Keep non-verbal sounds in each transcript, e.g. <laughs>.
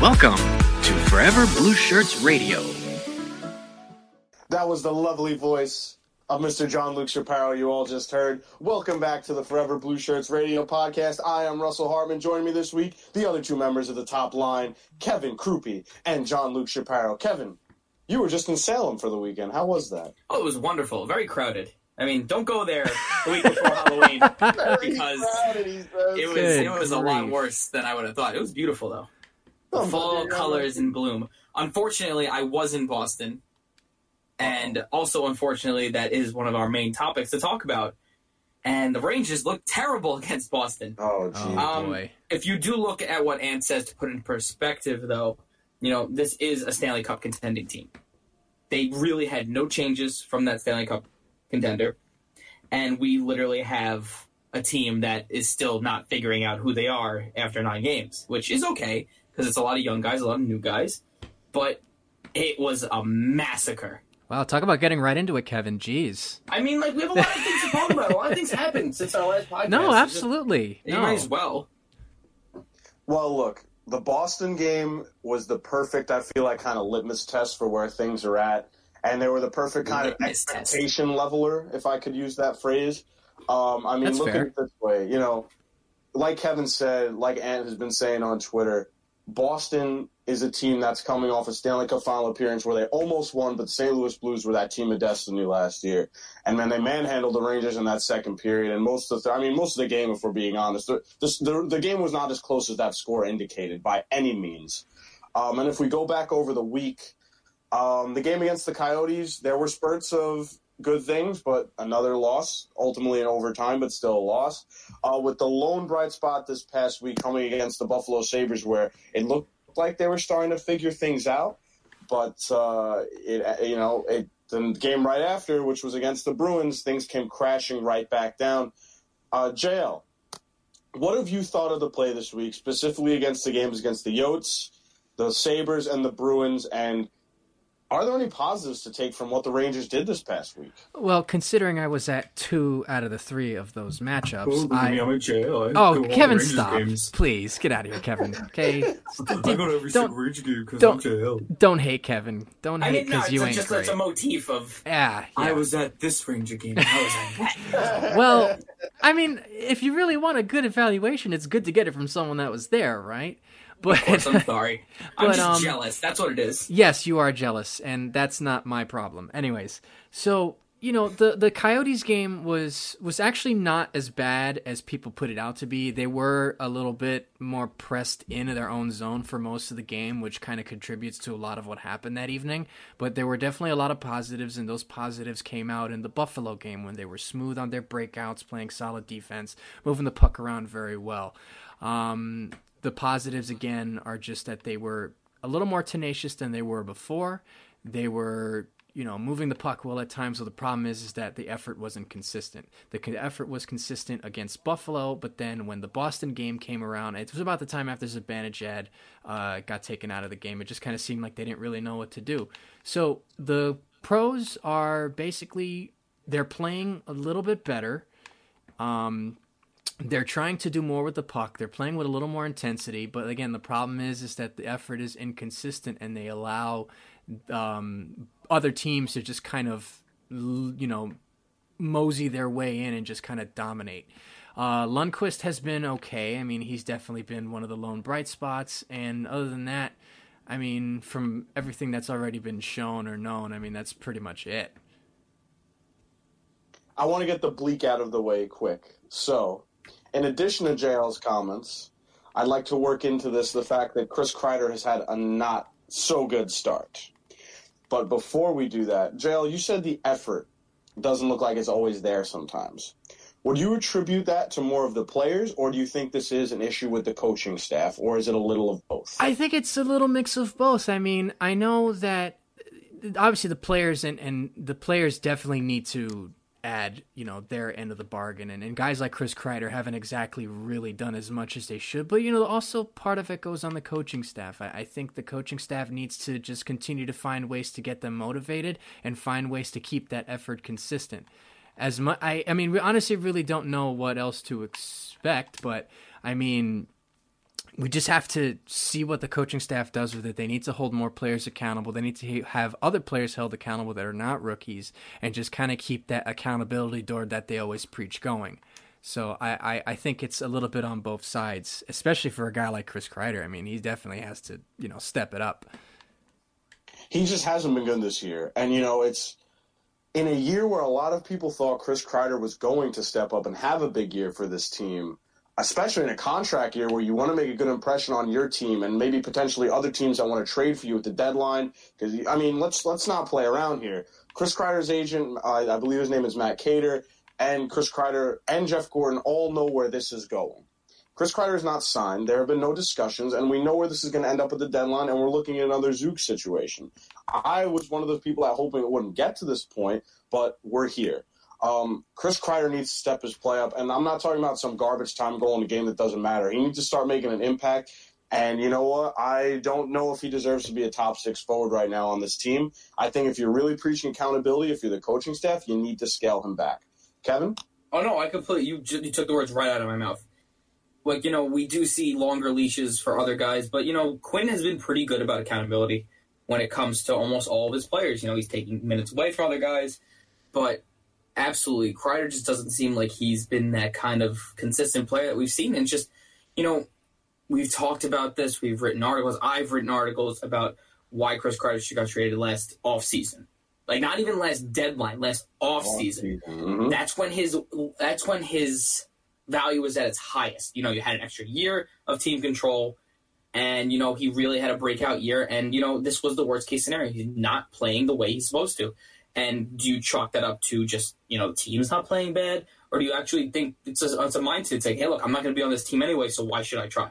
Welcome to Forever Blue Shirts Radio. That was the lovely voice of Mr. John Luke Shapiro you all just heard. Welcome back to the Forever Blue Shirts Radio podcast. I am Russell Hartman. Joining me this week, the other two members of the top line, Kevin Krupe and John Luke Shapiro. Kevin, you were just in Salem for the weekend. How was that? Oh, it was wonderful. Very crowded. I mean, don't go there the week before Halloween <laughs> because it was Good it was a lot worse than I would have thought. It was beautiful though. The Oh, fall yeah. colors in bloom. Unfortunately, I was in Boston, and also unfortunately, that is one of our main topics to talk about. And the Rangers looked terrible <laughs> against Boston. Oh, gee. Oh, Um, boy. If you do look at what Ant says to put in perspective, though, you know this is a Stanley Cup contending team. They really had no changes from that Stanley Cup contender, and we literally have a team that is still not figuring out who they are after nine games, which is okay because it's a lot of young guys, a lot of new guys, but it was a massacre. Wow, talk about getting right into it, Kevin. Jeez. I mean, like we have a lot of things to talk about. A lot of things happened since our last <laughs> podcast. No, It's just- absolutely. You No. might as well. Well, look, the Boston game was the perfect, I feel like, kind of litmus test for where things are at. And they were the perfect kind of Litmus test. expectation leveler, if I could use that phrase. Um, I mean, That's look at it this way. You know, like Kevin said, like Ant has been saying on Twitter, Boston is a team that's coming off a Stanley Cup final appearance where they almost won, but the St. Louis Blues were that team of destiny last year. And then they manhandled the Rangers in that second period. And most of the, I mean, most of the game, if we're being honest, the, the, the game was not as close as that score indicated by any means. Um, and if we go back over the week, um, the game against the Coyotes, there were spurts of good things, but another loss, ultimately in overtime, but still a loss. Uh, with the lone bright spot this past week coming against the Buffalo Sabres, where it looked like they were starting to figure things out, but uh, it, you know, it, the game right after, which was against the Bruins, things came crashing right back down. Uh, what have you thought of the play this week, specifically against the games against the Yotes, the Sabres, and the Bruins? And are there any positives to take from what the Rangers did this past week? Well, considering I was at two out of the three of those matchups, I. I'm in jail. I Oh, go to all Kevin, stop! games. Please get out of here, Kevin. <laughs> Okay, I go to every Don't- single Ranger game because don't- I'm jail. don't hate Kevin. Don't hate because you ain't just great. it's a motif of. yeah, I was at this Ranger game. I was at. <laughs> Well, I mean, if you really want a good evaluation, it's good to get it from someone that was there, right? But Of course, I'm sorry. <laughs> I'm But, just um, jealous. That's what it is. yes, you are jealous, and that's not my problem. Anyways, so you know the the Coyotes game was was actually not as bad as people put it out to be. They were a little bit more pressed into their own zone for most of the game, which kind of contributes to a lot of what happened that evening. But there were definitely a lot of positives, and those positives came out in the Buffalo game when they were smooth on their breakouts, playing solid defense, moving the puck around very well. Um, the positives again are just that they were a little more tenacious than they were before. They were you know, moving the puck well at times. So the problem is, is that the effort wasn't consistent. The effort was consistent against Buffalo, but then when the Boston game came around, it was about the time after Zibanejad uh, got taken out of the game. It just kind of seemed like they didn't really know what to do. So the pros are basically they're playing a little bit better. Um, they're trying to do more with the puck. They're playing with a little more intensity, but again, the problem is is that the effort is inconsistent, and they allow um, other teams to just kind of you know mosey their way in and just kind of dominate. Uh, Lundqvist has been okay. I mean, he's definitely been one of the lone bright spots, and other than that, I mean, from everything that's already been shown or known, I mean, that's pretty much it. I want to get the bleak out of the way quick. So, in addition to JL's comments, I'd like to work into this the fact that Chris Kreider has had a not so good start. But before we do that, JL, you said the effort doesn't look like it's always there sometimes. Would you attribute that to more of the players, or do you think this is an issue with the coaching staff, or is it a little of both? I think it's a little mix of both. I mean, I know that obviously the players and, and the players definitely need to add, you know, their end of the bargain. And, and guys like Chris Kreider haven't exactly really done as much as they should. But, you know, also part of it goes on the coaching staff. I, I think the coaching staff needs to just continue to find ways to get them motivated and find ways to keep that effort consistent. As much, I, I mean, we honestly really don't know what else to expect, but I mean, we just have to see what the coaching staff does with it. They need to hold more players accountable. They need to have other players held accountable that are not rookies, and just kind of keep that accountability door that they always preach going. So I, I, I, think it's a little bit on both sides, especially for a guy like Chris Kreider. I mean, he definitely has to you know step it up. He just hasn't been good this year, and you know it's in a year where a lot of people thought Chris Kreider was going to step up and have a big year for this team especially in a contract year where you want to make a good impression on your team and maybe potentially other teams that want to trade for you at the deadline. Because I mean, let's let's not play around here. Chris Kreider's agent, I believe his name is Matt Cater, and Chris Kreider and Jeff Gorton all know where this is going. Chris Kreider is not signed. There have been no discussions, and we know where this is going to end up at the deadline, and we're looking at another Zook situation. I was one of those people that hoping it wouldn't get to this point, but we're here. Um, Chris Kreider needs to step his play up, and I'm not talking about some garbage time goal in a game that doesn't matter. He needs to start making an impact. And you know what? I don't know if he deserves to be a top six forward right now on this team. I think if you're really preaching accountability, if you're the coaching staff, you need to scale him back. Kevin? Oh no, I completely you you took the words right out of my mouth. Like you know, we do see longer leashes for other guys, but you know, Quinn has been pretty good about accountability when it comes to almost all of his players. You know, he's taking minutes away from other guys, but absolutely. Kreider just doesn't seem like he's been that kind of consistent player that we've seen. And just, you know, we've talked about this. We've written articles. I've written articles about why Chris Kreider should got traded last off season. Like not even last deadline, last off season. Mm-hmm. That's when his that's when his value was at its highest. You know, you had an extra year of team control, and you know he really had a breakout year. And you know this was the worst case scenario. He's not playing the way he's supposed to. And do you chalk that up to just you know the team's not playing bad, or do you actually think it's a, it's a mindset? It's like, hey, look, I'm not going to be on this team anyway, so why should I try?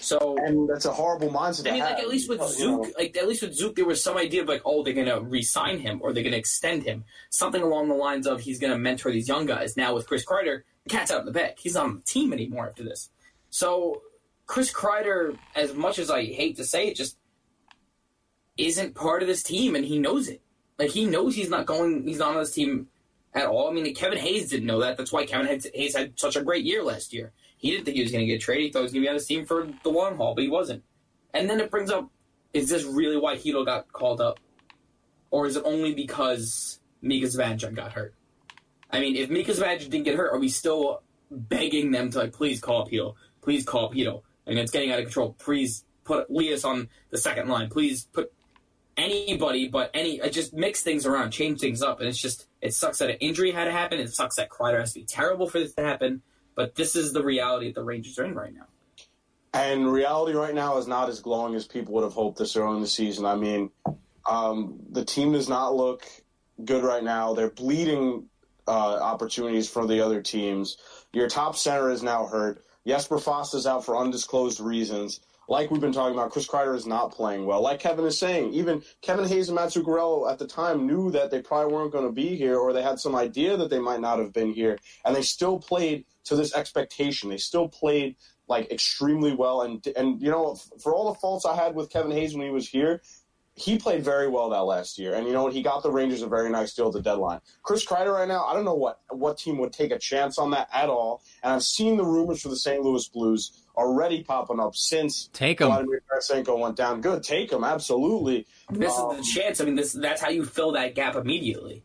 So and that's a horrible mindset. I mean, like at least with Zook, you know. like at least with Zook, there was some idea of like, oh, they're gonna re-sign him or they're gonna extend him, something along the lines of he's gonna mentor these young guys. Now with Chris Kreider, the cat's out of the bag. He's not on the team anymore after this. So Chris Kreider, as much as I hate to say it, just isn't part of this team, and he knows it. Like he knows he's not going, he's not on this team at all. I mean, Kevin Hayes didn't know that. That's why Kevin Hayes had such a great year last year. He didn't think he was going to get traded. He thought he was going to be on this team for the long haul, but he wasn't. And then it brings up: Is this really why Chytil got called up, or is it only because Mika Zibanejad got hurt? I mean, if Mika Zibanejad didn't get hurt, are we still begging them to like, please call up Chytil, please call up Chytil? And it's getting out of control. Please put Lias on the second line. Please put anybody but any. just mix things around, change things up, and it's just it sucks that an injury had to happen. It sucks that Kreider has to be terrible for this to happen. But this is the reality that the Rangers are in right now. And reality right now is not as glowing as people would have hoped this early in the season. I mean, um, the team does not look good right now. They're bleeding uh, opportunities for the other teams. Your top center is now hurt. Jesper Fast is out for undisclosed reasons. Like we've been talking about, Chris Kreider is not playing well. Like Kevin is saying, even Kevin Hayes and Matt Zuccarello at the time knew that they probably weren't going to be here, or they had some idea that they might not have been here, and they still played to this expectation. They still played like extremely well, and and you know, for all the faults I had with Kevin Hayes when he was here, he played very well that last year, and you know what? He got the Rangers a very nice deal at the deadline. Chris Kreider right now, I don't know what what team would take a chance on that at all. And I've seen the rumors for the St. Louis Blues already popping up since take Take 'em. Vladimir Tarasenko went down. Good, take him absolutely. This Um, is the chance. I mean, this that's how you fill that gap immediately,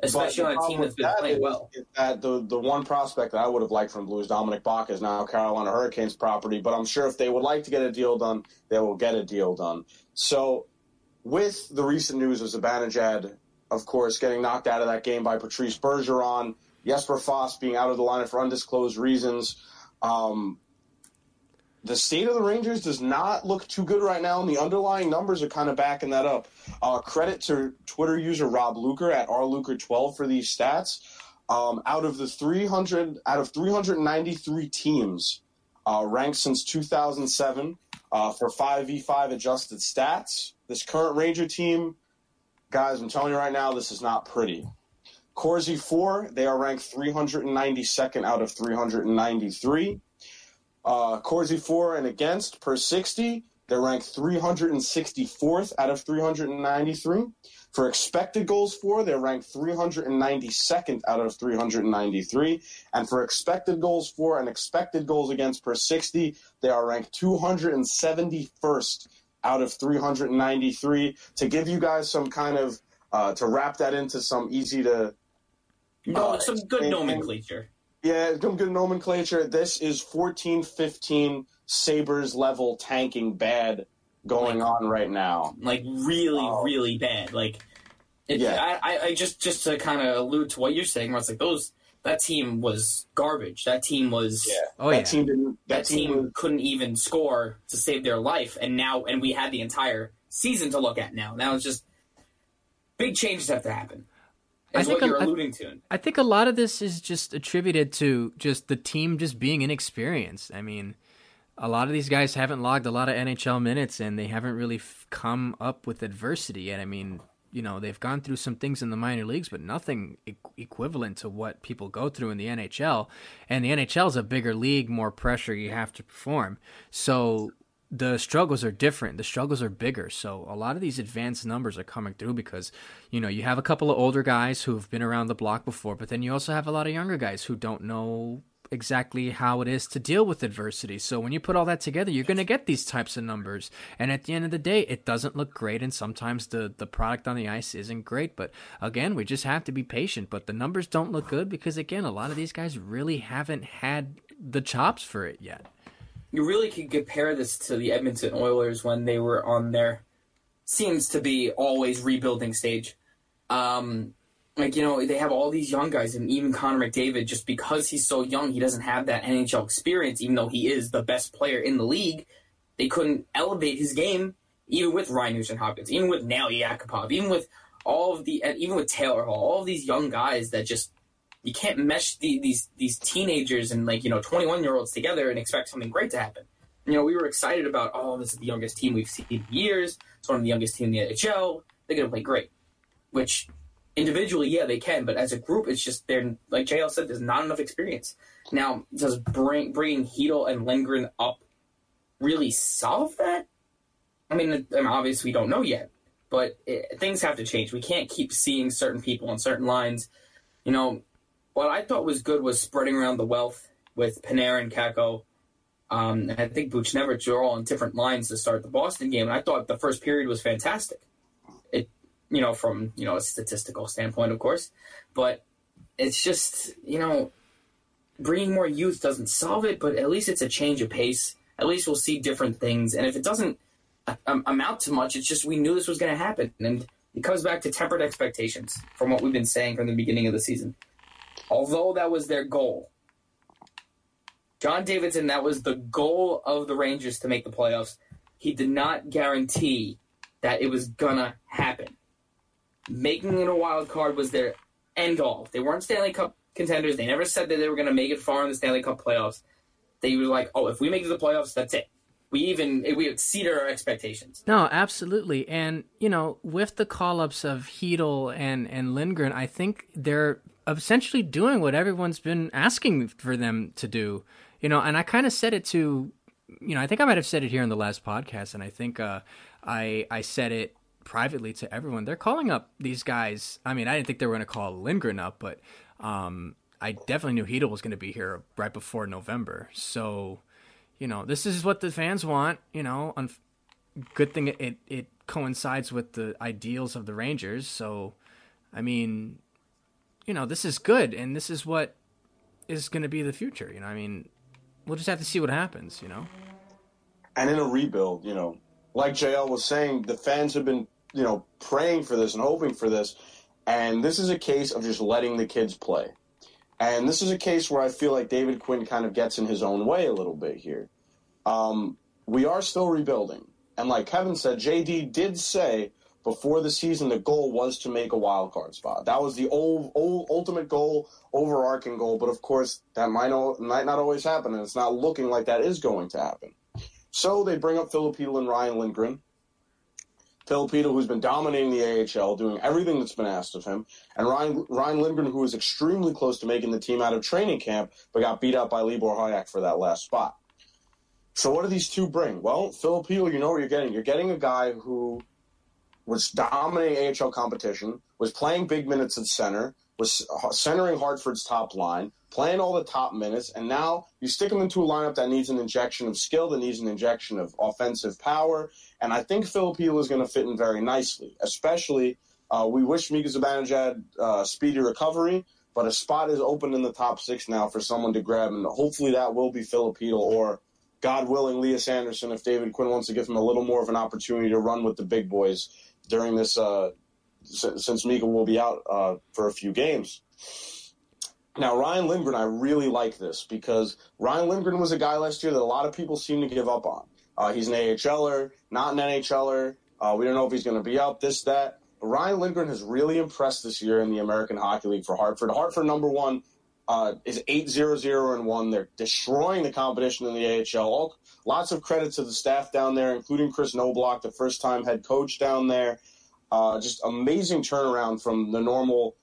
especially But on a team problem that's been that playing is- well. is that the the one prospect that I would have liked from Blues, Dominik Bokk, is now Carolina Hurricanes property. But I'm sure if they would like to get a deal done, they will get a deal done. So, with the recent news of Zibanejad, of course, getting knocked out of that game by Patrice Bergeron, Jesper Fast being out of the lineup for undisclosed reasons. Um, the state of the Rangers does not look too good right now, and the underlying numbers are kind of backing that up. Uh, credit to Twitter user Rob Luker at rluker12 for these stats. Um, out of the 300, out of 393 teams uh, ranked since 2007 uh, for 5v5 adjusted stats, this current Ranger team, guys, I'm telling you right now, this is not pretty. Corsi 4, they are ranked 392nd out of 393. Uh, Corsi 4 and against per 60, they're ranked 364th out of 393. For expected goals for, they're ranked 392nd out of 393. And for expected goals for and expected goals against per 60, they are ranked 271st out of 393. To give you guys some kind of, uh, to wrap that into some easy to No, Uh, some good nomenclature. Yeah, some good nomenclature. This is 14 15 Sabres level tanking bad going on right now. like really, Oh. really bad. Like, it, Yeah. I, I, I just just to kind of allude to what you're saying, where it's like those that team was garbage. That team was yeah. Oh that yeah. team didn't. That, that team was, couldn't even score to save their life, and now and we had the entire season to look at now. Now it's just big changes have to happen. I think what you're a- alluding to. I think a lot of this is just attributed to just the team just being inexperienced. I mean, a lot of these guys haven't logged a lot of NHL minutes and they haven't really f- come up with adversity yet. I mean, you know, they've gone through some things in the minor leagues, but nothing e- equivalent to what people go through in the NHL. And the NHL is a bigger league, more pressure you have to perform. So the struggles are different. The struggles are bigger. So a lot of these advanced numbers are coming through because, you know, you have a couple of older guys who've been around the block before, but then you also have a lot of younger guys who don't know exactly how it is to deal with adversity. So when you put all that together, you're going to get these types of numbers. And at the end of the day, it doesn't look great and sometimes the the product on the ice isn't great, but again, we just have to be patient, but the numbers don't look good because again, a lot of these guys really haven't had the chops for it yet. You really could compare this to the Edmonton Oilers when they were on their seems to be always rebuilding stage. Um, like you know, they have all these young guys, and even Connor McDavid, just because he's so young, he doesn't have that NHL experience. Even though he is the best player in the league, they couldn't elevate his game, even with Ryan Nugent Hopkins, even with Nail Yakupov, even with all of the, even with Taylor Hall, all of these young guys that just you can't mesh the, these these teenagers and like you know 21 year olds together and expect something great to happen. You know, we were excited about oh, this is the youngest team we've seen in years. It's one of the youngest team in the NHL. They're gonna play great. Which individually, yeah, they can, but as a group, it's just they're like JL said, there's not enough experience. Now, does bring bringing Chytil and Lindgren up really solve that? I mean, I mean, obviously we don't know yet, but it, things have to change. We can't keep seeing certain people on certain lines. You know, what I thought was good was spreading around the wealth with Panarin, Kakko. Um, I think Buchnevich are all on different lines to start the Boston game, and I thought the first period was fantastic. It, you know, from you know a statistical standpoint, of course, but it's just you know, bringing more youth doesn't solve it, but at least it's a change of pace. At least we'll see different things, and if it doesn't um, amount to much, it's just we knew this was going to happen, and it comes back to tempered expectations from what we've been saying from the beginning of the season although that was their goal. John Davidson, that was the goal of the Rangers to make the playoffs. He did not guarantee that it was gonna happen. Making it a wild card was their end all. They weren't Stanley Cup contenders. They never said that they were gonna make it far in the Stanley Cup playoffs. They were like, "Oh, if we make it to the playoffs, that's it. we even we exceeded our expectations. No, absolutely. And, you know, with the call ups of Chytil and, and Lindgren, I think they're essentially doing what everyone's been asking for them to do. You know, and I kind of said it to, you know, I think I might have said it here in the last podcast, and I think uh, I I said it privately to everyone. They're calling up these guys. I mean, I didn't think they were going to call Lindgren up, but um, I definitely knew Chytil was going to be here right before November. So, you know, this is what the fans want. You know, un- good thing it it coincides with the ideals of the Rangers. So, I mean, you know, this is good, and this is what is going to be the future. You know, I mean, we'll just have to see what happens. You know, and in a rebuild, you know, like JL was saying, the fans have been, you know, praying for this and hoping for this. And this is a case of just letting the kids play. And this is a case where I feel like David Quinn kind of gets in his own way a little bit here. Um, we are still rebuilding. And like Kevin said, JD did say before the season the goal was to make a wild card spot. That was the old, old ultimate goal, overarching goal. But of course, that might, not, might not always happen, and it's not looking like that is going to happen. So they bring up Filipino and Ryan Lindgren. Filipino, who's been dominating the AHL, doing everything that's been asked of him, and Ryan Ryan Lindgren, who was extremely close to making the team out of training camp, but got beat out by Libor Hajek for that last spot. So what do these two bring? Well, Filipino, you know what you're getting. You're getting a guy who was dominating AHL competition, was playing big minutes at center, was centering Hartford's top line, playing all the top minutes, and now you stick him into a lineup that needs an injection of skill, that needs an injection of offensive power, and I think Filipino is going to fit in very nicely. Especially, uh, we wish Mika Zibanejad uh, speedy recovery, but a spot is open in the top six now for someone to grab, and hopefully that will be Filipino or, God willing, Lias Andersson if David Quinn wants to give him a little more of an opportunity to run with the big boys during this uh, since Mika will be out uh, for a few games. Now, Ryan Lindgren, I really like this because Ryan Lindgren was a guy last year that a lot of people seem to give up on. Uh, he's an AHLer, not an NHLer. Uh, we don't know if he's going to be up, this, that. But Ryan Lindgren has really impressed this year in the American Hockey League for Hartford. Hartford, number one, uh, is 8 0 0 and 1. They're destroying the competition in the AHL. All, lots of credit to the staff down there, including Kris Knoblauch, the first time head coach down there. Uh, just amazing turnaround from the normal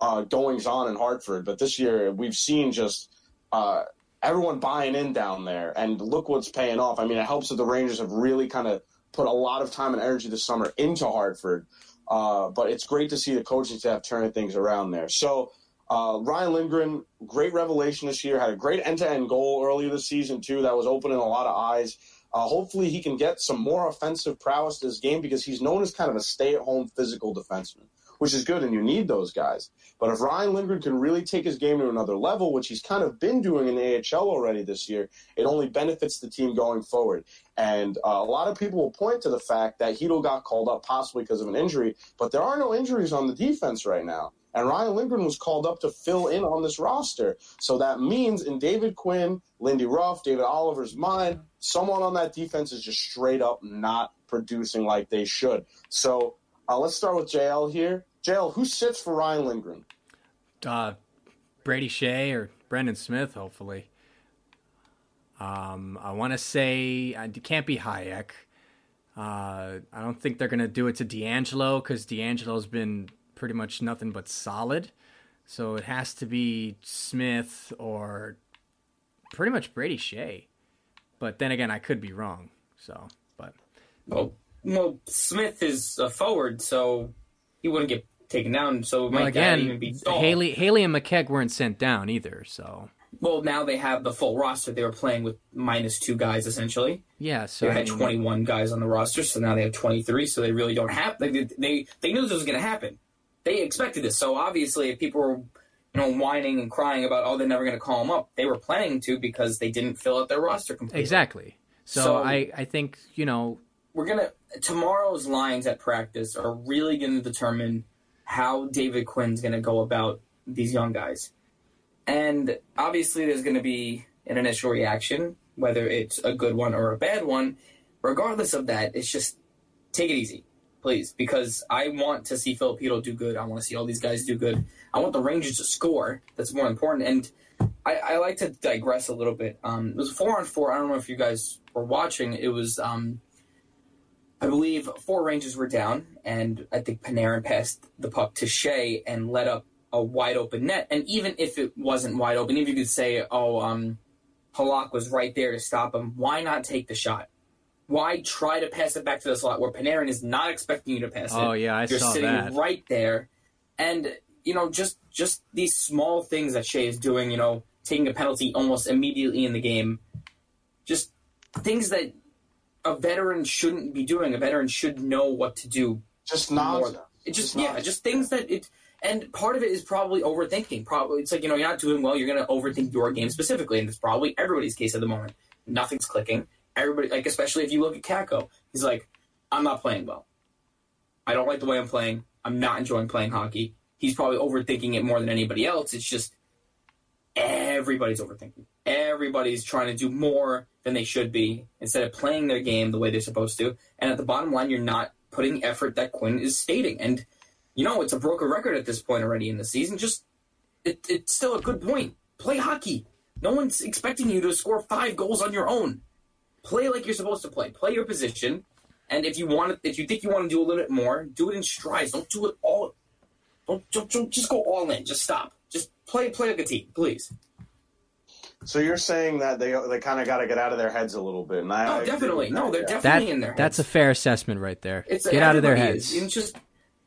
uh, goings on in Hartford. But this year, we've seen just uh, everyone buying in down there, and look what's paying off. I mean, it helps that the Rangers have really kind of put a lot of time and energy this summer into Hartford. Uh, but it's great to see the coaching staff turning things around there. So. Uh, Ryan Lindgren, great revelation this year. Had a great end-to-end goal earlier this season too. That was opening a lot of eyes. Uh, hopefully, he can get some more offensive prowess to his game because he's known as kind of a stay-at-home physical defenseman, which is good, and you need those guys. But if Ryan Lindgren can really take his game to another level, which he's kind of been doing in the AHL already this year, it only benefits the team going forward. And uh, a lot of people will point to the fact that Chytil got called up possibly because of an injury, but there are no injuries on the defense right now. And Ryan Lindgren was called up to fill in on this roster. So that means in David Quinn, Lindy Ruff, David Oliver's mind, someone on that defense is just straight up not producing like they should. So uh, let's start with JL here. JL, who sits for Ryan Lindgren? Uh, Brady Skjei or Brendan Smith, hopefully. Um, I want to say uh, it can't be Hajek. Uh, I don't think they're going to do it to DeAngelo because DeAngelo's been pretty much nothing but solid. So it has to be Smith or pretty much Brady Skjei. But then again, I could be wrong. So, but well, well, Smith is a forward, so he wouldn't get taken down. So well, might again, even be Haley, Haley and McKegg weren't sent down either. So well, now they have the full roster. They were playing with minus two guys essentially. Yeah, so they had 21 guys on the roster, so now they have 23. So they really don't have. They they, they knew this was going to happen. They expected this. So obviously, if people were you know whining and crying about oh they're never going to call them up, they were planning to because they didn't fill out their roster completely. exactly. So, So- I I think you know we're gonna tomorrow's lines at practice are really gonna determine how David Quinn's gonna go about these young guys. And obviously there's gonna be an initial reaction, whether it's a good one or a bad one. Regardless of that, it's just take it easy, please, because I want to see Filipino do good. I want to see all these guys do good. I want the Rangers to score. That's more important. And I, I like to digress a little bit. Um, it was four on four. I don't know if you guys were watching. It was, um, I believe, four Rangers were down, and I think Panarin passed the puck to Skjei and let up a wide open net. And even if it wasn't wide open, even if you could say, oh, um, Halak was right there to stop him, why not take the shot? Why try to pass it back to the slot where Panarin is not expecting you to pass oh, it? Oh yeah, I You're saw sitting that. right there, and you know just just these small things that Skjei is doing. You know, taking a penalty almost immediately in the game, just things that a veteran shouldn't be doing. A veteran should know what to do. Just more. nonsense. It just Just yeah, nonsense. just things that it. And part of it is probably overthinking. Probably it's like you know you're not doing well. You're going to overthink your game specifically, and it's probably everybody's case at the moment. Nothing's clicking. Everybody like especially if you look at Kakko, he's like, I'm not playing well. I don't like the way I'm playing. I'm not enjoying playing hockey. He's probably overthinking it more than anybody else. It's just everybody's overthinking. Everybody's trying to do more than they should be instead of playing their game the way they're supposed to. And at the bottom line, you're not putting effort that Quinn is stating. And you know, it's a broken record at this point already in the season. Just it, it's still a good point. Play hockey. No one's expecting you to score five goals on your own. Play like you're supposed to play. Play your position. And if you want, if you think you want to do a little bit more, do it in strides. Don't do it all. Don't, don't, don't just go all in. Just stop. Just play, play like a team, please. So you're saying that they they kind of got to get out of their heads a little bit, and I, I No, agree definitely. with No, they're yeah. definitely That in their that's a fair assessment right there. It's Get out of their heads. is. And just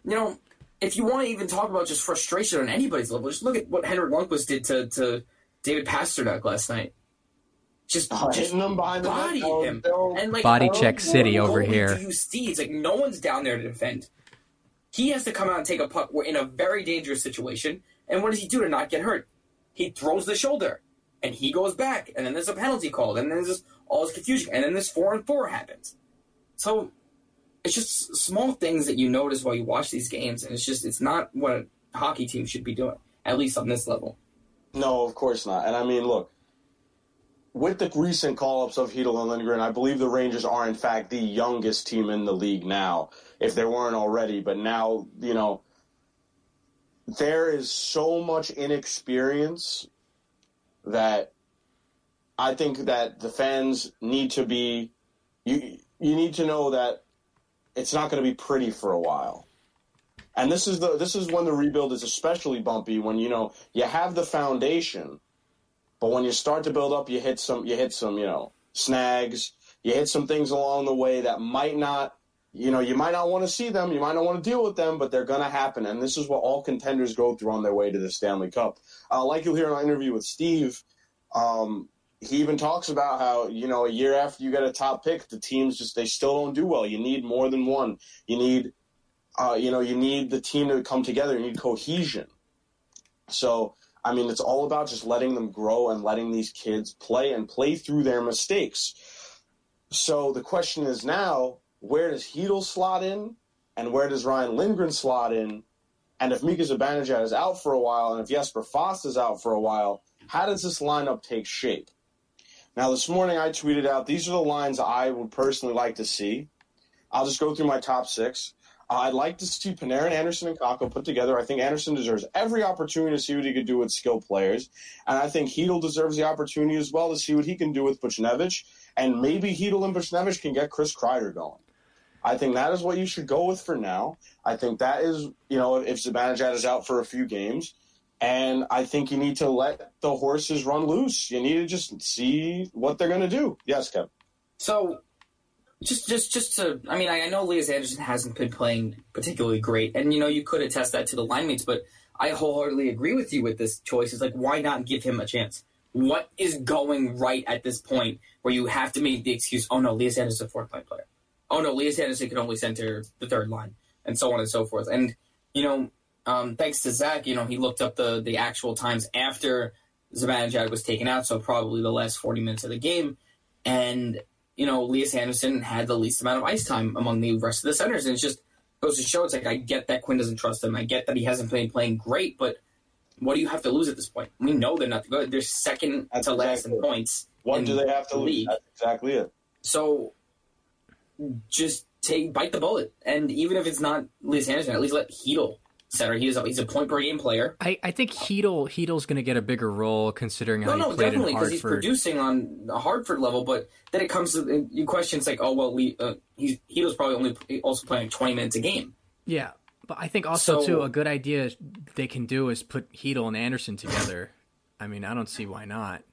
you know, if you want to even talk about just frustration on anybody's level, just look at what Henrik Lundqvist did to, to David Pastrnak last night. Just, Oh, just hitting them behind the body him. they'll- And like Body how check city over here. Do you see? It's like no one's down there to defend. He has to come out and take a puck. We're in a very dangerous situation. And what does he do to not get hurt? He throws the shoulder, and he goes back, and then there's a penalty called, and then there's just all this confusion, and then this four and four happens. So it's just small things that you notice while you watch these games, and it's just it's not what a hockey team should be doing, at least on this level. No, of course not. And I mean, look, with the recent call ups of Chytil and Lindgren, I believe the Rangers are, in fact, the youngest team in the league now, if they weren't already. But now, you know, there is so much inexperience that I think that the fans need to be, you, you need to know that it's not going to be pretty for a while. And this is the this is when the rebuild is especially bumpy when you know you have the foundation, but when you start to build up, you hit some you hit some you know snags, you hit some things along the way that might not you know you might not want to see them, you might not want to deal with them, but they're going to happen. And this is what all contenders go through on their way to the Stanley Cup. Uh, like you'll hear in our interview with Steve, um, he even talks about how you know a year after you get a top pick, the teams just they still don't do well. You need more than one. You need uh, you know, you need the team to come together. You need cohesion. So, I mean, it's all about just letting them grow and letting these kids play and play through their mistakes. So the question is now, where does Chytil slot in, and where does Ryan Lindgren slot in? And if Mika Zibanejad is out for a while, and if Jesper Fast is out for a while, how does this lineup take shape? Now, this morning I tweeted out these are the lines I would personally like to see. I'll just go through my top six. Uh, I'd like to see Panarin, Andersson, and Kakko put together. I think Andersson deserves every opportunity to see what he could do with skilled players. And I think Chytil deserves the opportunity as well to see what he can do with Buchnevich. And maybe Chytil and Buchnevich can get Chris Kreider going. I think that is what you should go with for now. I think that is, you know, if Zibanejad is out for a few games. And I think you need to let the horses run loose. You need to just see what they're going to do. Yes, Kev. So, just just just to, I mean, I, know Elias Andersson hasn't been playing particularly great, and you know you could attest that to the line mates, but I wholeheartedly agree with you with this choice. It's like why not give him a chance? What is going right at this point where you have to make the excuse? Oh no, Elias Andersson's a fourth line player. Oh no, Elias Andersson can only center the third line, and so on and so forth. And you know, um, thanks to Zach, you know, he looked up the the actual times after Zibanejad was taken out, so probably the last forty minutes of the game, and you know, Elias Andersson had the least amount of ice time among the rest of the centers. And it's just goes to show it's like, I get that Quinn doesn't trust him. I get that he hasn't been playing great, but what do you have to lose at this point? We know they're not good. They're second That's to last in points. What in do they have to the lose? league. That's exactly it. So just take bite the bullet. And even if it's not Elias Andersson, at least let Chytil center. He's a, he's a point per game player. I, I think Chytil Chytil's going to get a bigger role considering how No, he no, played definitely in because he's producing on the Hartford level. But then it comes to you question. It's like, oh well, we uh, he's Hito's probably only also playing twenty minutes a game. Yeah, but I think also So- too a good idea they can do is put Chytil and Andersson together. I mean, I don't see why not.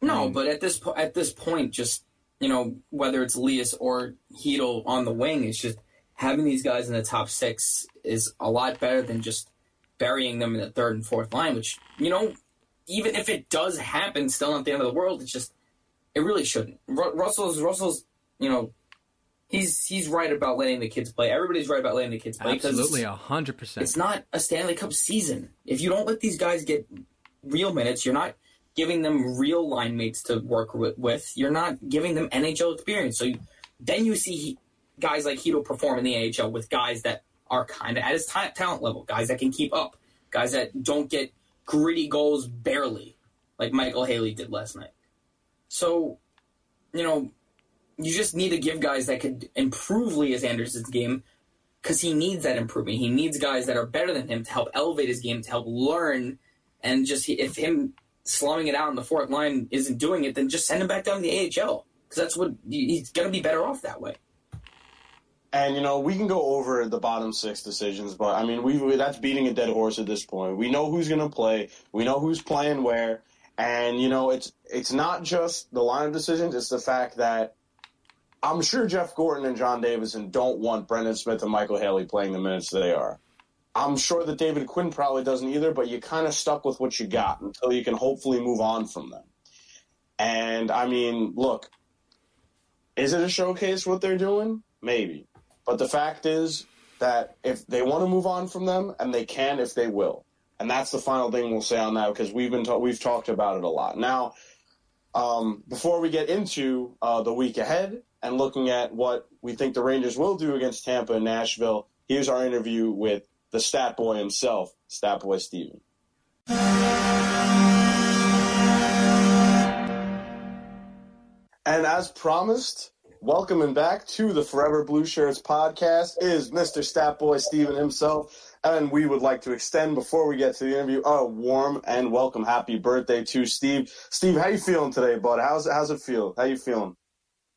No, but at this po- at this point, just you know, whether it's Elias or Chytil on the wing, it's just having these guys in the top six is a lot better than just burying them in the third and fourth line. Which you know, even if it does happen, still not the end of the world. It's just it really shouldn't. Ru- Russell's Russell's you know. He's he's right about letting the kids play. Everybody's right about letting the kids play. Absolutely, a hundred percent. it's not a Stanley Cup season. If you don't let these guys get real minutes, you're not giving them real line mates to work with. with. You're not giving them NHL experience. So you, then you see he, guys like Hito perform in the AHL with guys that are kind of at his ta- talent level, guys that can keep up, guys that don't get gritty goals barely, like Michael Haley did last night. So, you know, you just need to give guys that could improve Elias Andersson's game because he needs that improvement. He needs guys that are better than him to help elevate his game, to help learn, and just if him slumming it out in the fourth line isn't doing it, then just send him back down to the AHL because that's what he's going to be better off that way. And you know we can go over the bottom six decisions, but I mean we that's beating a dead horse at this point. We know who's going to play. We know who's playing where, and you know it's it's not just the line of decisions. It's the fact that I'm sure Jeff Gorton and John Davidson don't want Brendan Smith and Michael Haley playing the minutes they are. I'm sure that David Quinn probably doesn't either, but you kind of stuck with what you got until you can hopefully move on from them. And I mean, look, is it a showcase what they're doing? Maybe. But the fact is that if they want to move on from them, and they can if they will. And that's the final thing we'll say on that because we've been ta- we've talked about it a lot. Now, um, before we get into uh, the week ahead and looking at what we think the Rangers will do against Tampa and Nashville, here's our interview with the stat boy himself, Stat Boy Steven. And as promised, welcoming back to the Forever Blue Shirts podcast is Mr. Stat Boy Steven himself. And we would like to extend, before we get to the interview, a warm and welcome happy birthday to Steve. Steve, how you feeling today, bud? How's, how's it feel? How you feeling?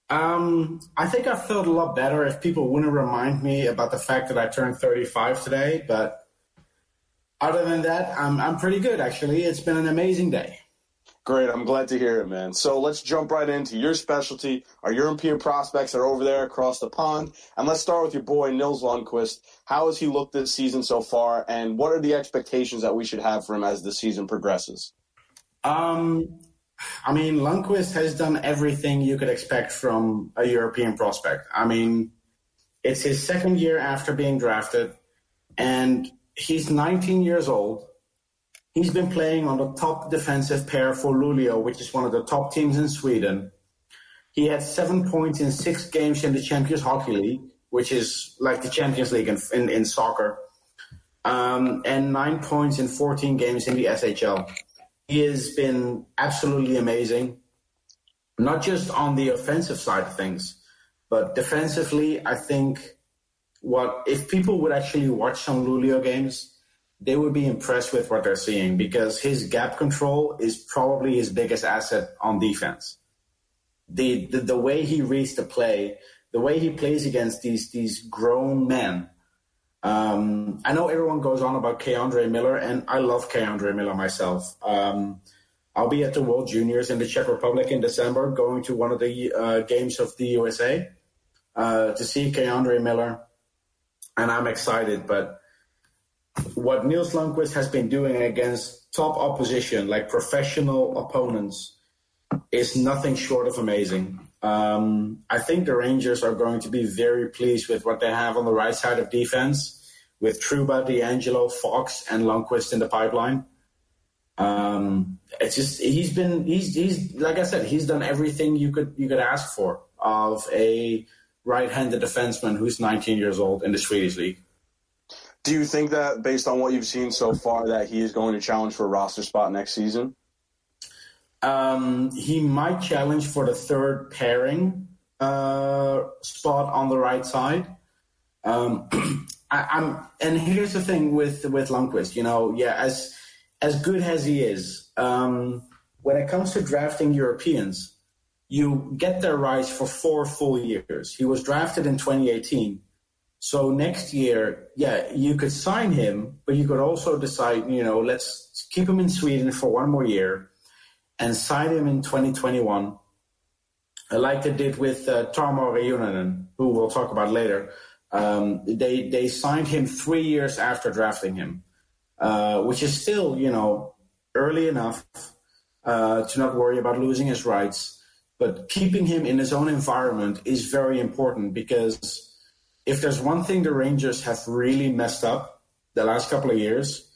Um, I think I felt a lot better if people wouldn't remind me about the fact that I turned 35 today. But other than that, I'm I'm pretty good actually. It's been an amazing day. Great. I'm glad to hear it, man. So let's jump right into your specialty, our European prospects are over there across the pond. And let's start with your boy, Nils Lundkvist. How has he looked this season so far? And what are the expectations that we should have for him as the season progresses? Um, I mean, Lundkvist has done everything you could expect from a European prospect. I mean, it's his second year after being drafted, and he's 19 years old. He's been playing on the top defensive pair for Luleå, which is one of the top teams in Sweden. He had seven points in six games in the Champions Hockey League, which is like the Champions League in, in, in soccer, um, and nine points in 14 games in the SHL. He has been absolutely amazing, not just on the offensive side of things, but defensively. I think what if people would actually watch some Luleå games, they would be impressed with what they're seeing because his gap control is probably his biggest asset on defense. The, the the way he reads the play, the way he plays against these these grown men. Um, I know everyone goes on about K'Andre Miller, and I love K'Andre Miller myself. Um, I'll be at the World Juniors in the Czech Republic in December, going to one of the uh, games of the USA uh, to see K'Andre Miller, and I'm excited. But what Nils Lundkvist has been doing against top opposition, like professional opponents, is nothing short of amazing. Um, I think the Rangers are going to be very pleased with what they have on the right side of defense, with Trouba, DeAngelo, Fox, and Lundkvist in the pipeline. Um, it's just he's been he's he's like I said he's done everything you could you could ask for of a right-handed defenseman who's 19 years old in the Swedish league. Do you think that, based on what you've seen so far, that he is going to challenge for a roster spot next season? Um, he might challenge for the third pairing uh, spot on the right side. Um, <clears throat> I, I'm, and here's the thing with with Lundkvist. You know, yeah, as as good as he is, um, when it comes to drafting Europeans, you get their rights for four full years. He was drafted in 2018. So next year, yeah, you could sign him, but you could also decide, you know, let's keep him in Sweden for one more year and sign him in 2021, like they did with uh, Tarmo who we'll talk about later. Um, they they signed him three years after drafting him, uh, which is still, you know, early enough uh, to not worry about losing his rights. But keeping him in his own environment is very important because if there's one thing the Rangers have really messed up the last couple of years,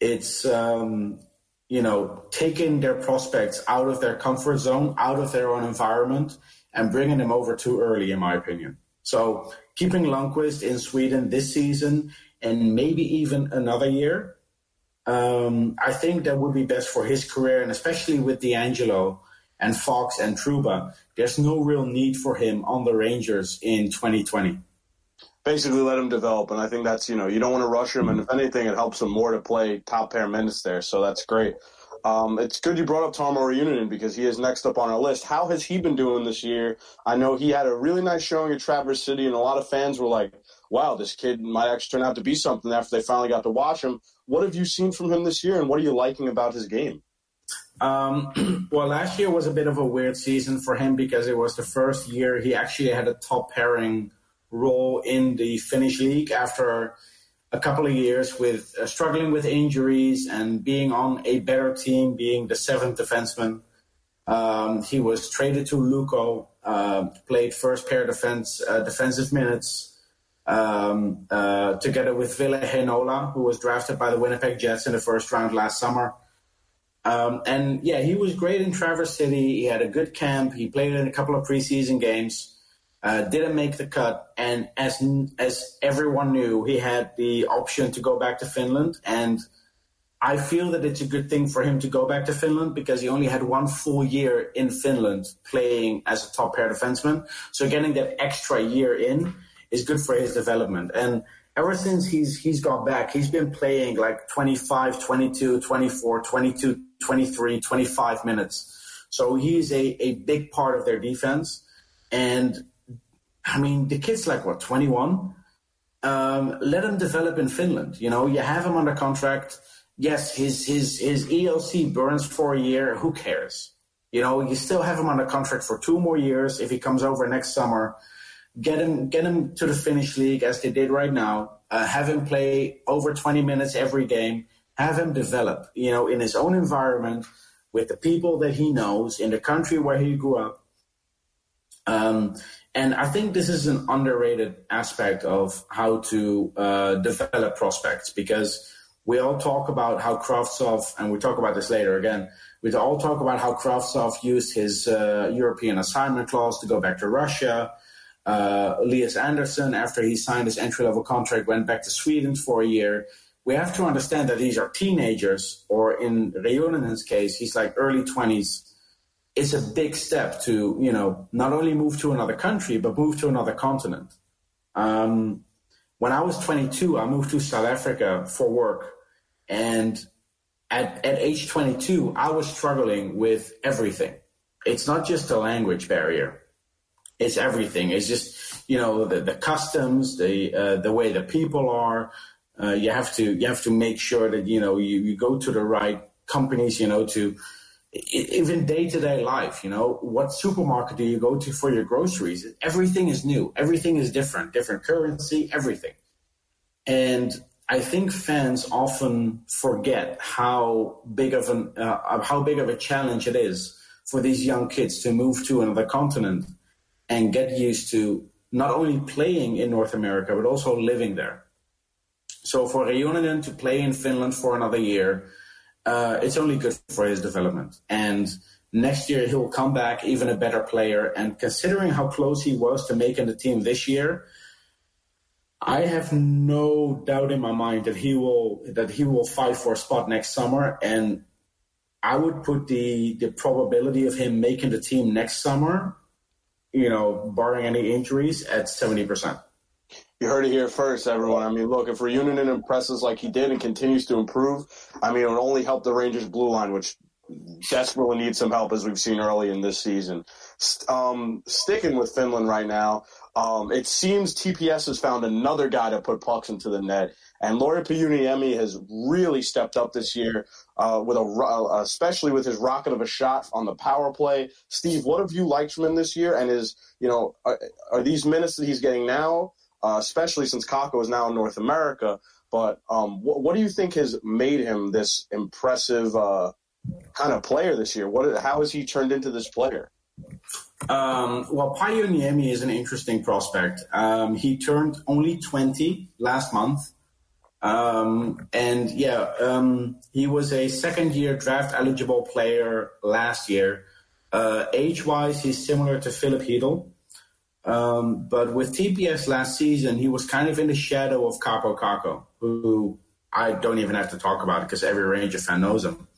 it's um, you know taking their prospects out of their comfort zone, out of their own environment, and bringing them over too early, in my opinion. So keeping Lundkvist in Sweden this season and maybe even another year, um, I think that would be best for his career, and especially with DeAngelo and Fox and Trouba. there's no real need for him on the Rangers in 2020. Basically, let him develop, and I think that's you know you don't want to rush him, and if anything, it helps him more to play top pair minutes there. So that's great. Um, it's good you brought up Tarmo Reunanen because he is next up on our list. How has he been doing this year? I know he had a really nice showing at Traverse City, and a lot of fans were like, "Wow, this kid might actually turn out to be something." After they finally got to watch him, what have you seen from him this year, and what are you liking about his game? Um, <clears throat> well, last year was a bit of a weird season for him because it was the first year he actually had a top pairing role in the Finnish league after a couple of years with uh, struggling with injuries and being on a better team, being the seventh defenseman. Um, he was traded to Lukko, uh, played first pair defense uh, defensive minutes um, uh, together with Ville Heinola, who was drafted by the Winnipeg Jets in the first round last summer. Um, and yeah, he was great in Traverse City. He had a good camp. He played in a couple of preseason games. Uh, didn't make the cut, and as as everyone knew, he had the option to go back to Finland. And I feel that it's a good thing for him to go back to Finland because he only had one full year in Finland playing as a top pair defenseman. So getting that extra year in is good for his development. And ever since he's he's got back, he's been playing like 25, 22, 24, 22, 23, 25 minutes. So he's a, a big part of their defense. And I mean, the kid's like, what, 21? Um, let him develop in Finland. You know, you have him under contract. Yes, his, his, his ELC burns for a year. Who cares? You know, you still have him under contract for two more years. If he comes over next summer, get him, get him to the Finnish league as they did right now. Uh, have him play over 20 minutes every game. Have him develop, you know, in his own environment with the people that he knows in the country where he grew up. Um, and I think this is an underrated aspect of how to uh, develop prospects because we all talk about how Kravtsov, and we talk about this later again, we all talk about how Kravtsov used his uh, European assignment clause to go back to Russia. Uh, Elias Andersson, after he signed his entry level contract, went back to Sweden for a year. We have to understand that these are teenagers, or in Reunanen's case, he's like early 20s it's a big step to you know not only move to another country but move to another continent. Um, when I was 22, I moved to South Africa for work, and at at age 22, I was struggling with everything. It's not just a language barrier; it's everything. It's just you know the, the customs, the uh, the way the people are. Uh, you have to you have to make sure that you know you, you go to the right companies. You know to even day to day life, you know, what supermarket do you go to for your groceries? Everything is new, everything is different, different currency, everything. And I think fans often forget how big of an uh, how big of a challenge it is for these young kids to move to another continent and get used to not only playing in North America but also living there. So for Reunanen to play in Finland for another year uh, it's only good for his development. And next year he'll come back even a better player. And considering how close he was to making the team this year, I have no doubt in my mind that he will that he will fight for a spot next summer. And I would put the the probability of him making the team next summer, you know, barring any injuries, at seventy percent. You heard it here first, everyone. I mean, look, if Reunanen impresses like he did and continues to improve, I mean, it would only help the Rangers' blue line, which desperately needs some help as we've seen early in this season. Um, sticking with Finland right now, um, it seems TPS has found another guy to put pucks into the net, and Lauri Pajuniemi has really stepped up this year, uh, with a uh, especially with his rocket of a shot on the power play. Steve, what have you liked from him this year? And is you know are, are these minutes that he's getting now? Uh, especially since Kakko is now in North America. But um, what, what, do you think has made him this impressive uh, kind of player this year? What, how has he turned into this player? Um, well, Pajuniemi is an interesting prospect. Um, he turned only 20 last month. Um, and yeah, um, he was a second year draft eligible player last year. Uh, age wise, he's similar to Filip Chytil. Um, but with TPS last season, he was kind of in the shadow of Kaapo Kakko, who I don't even have to talk about because every Ranger fan knows him.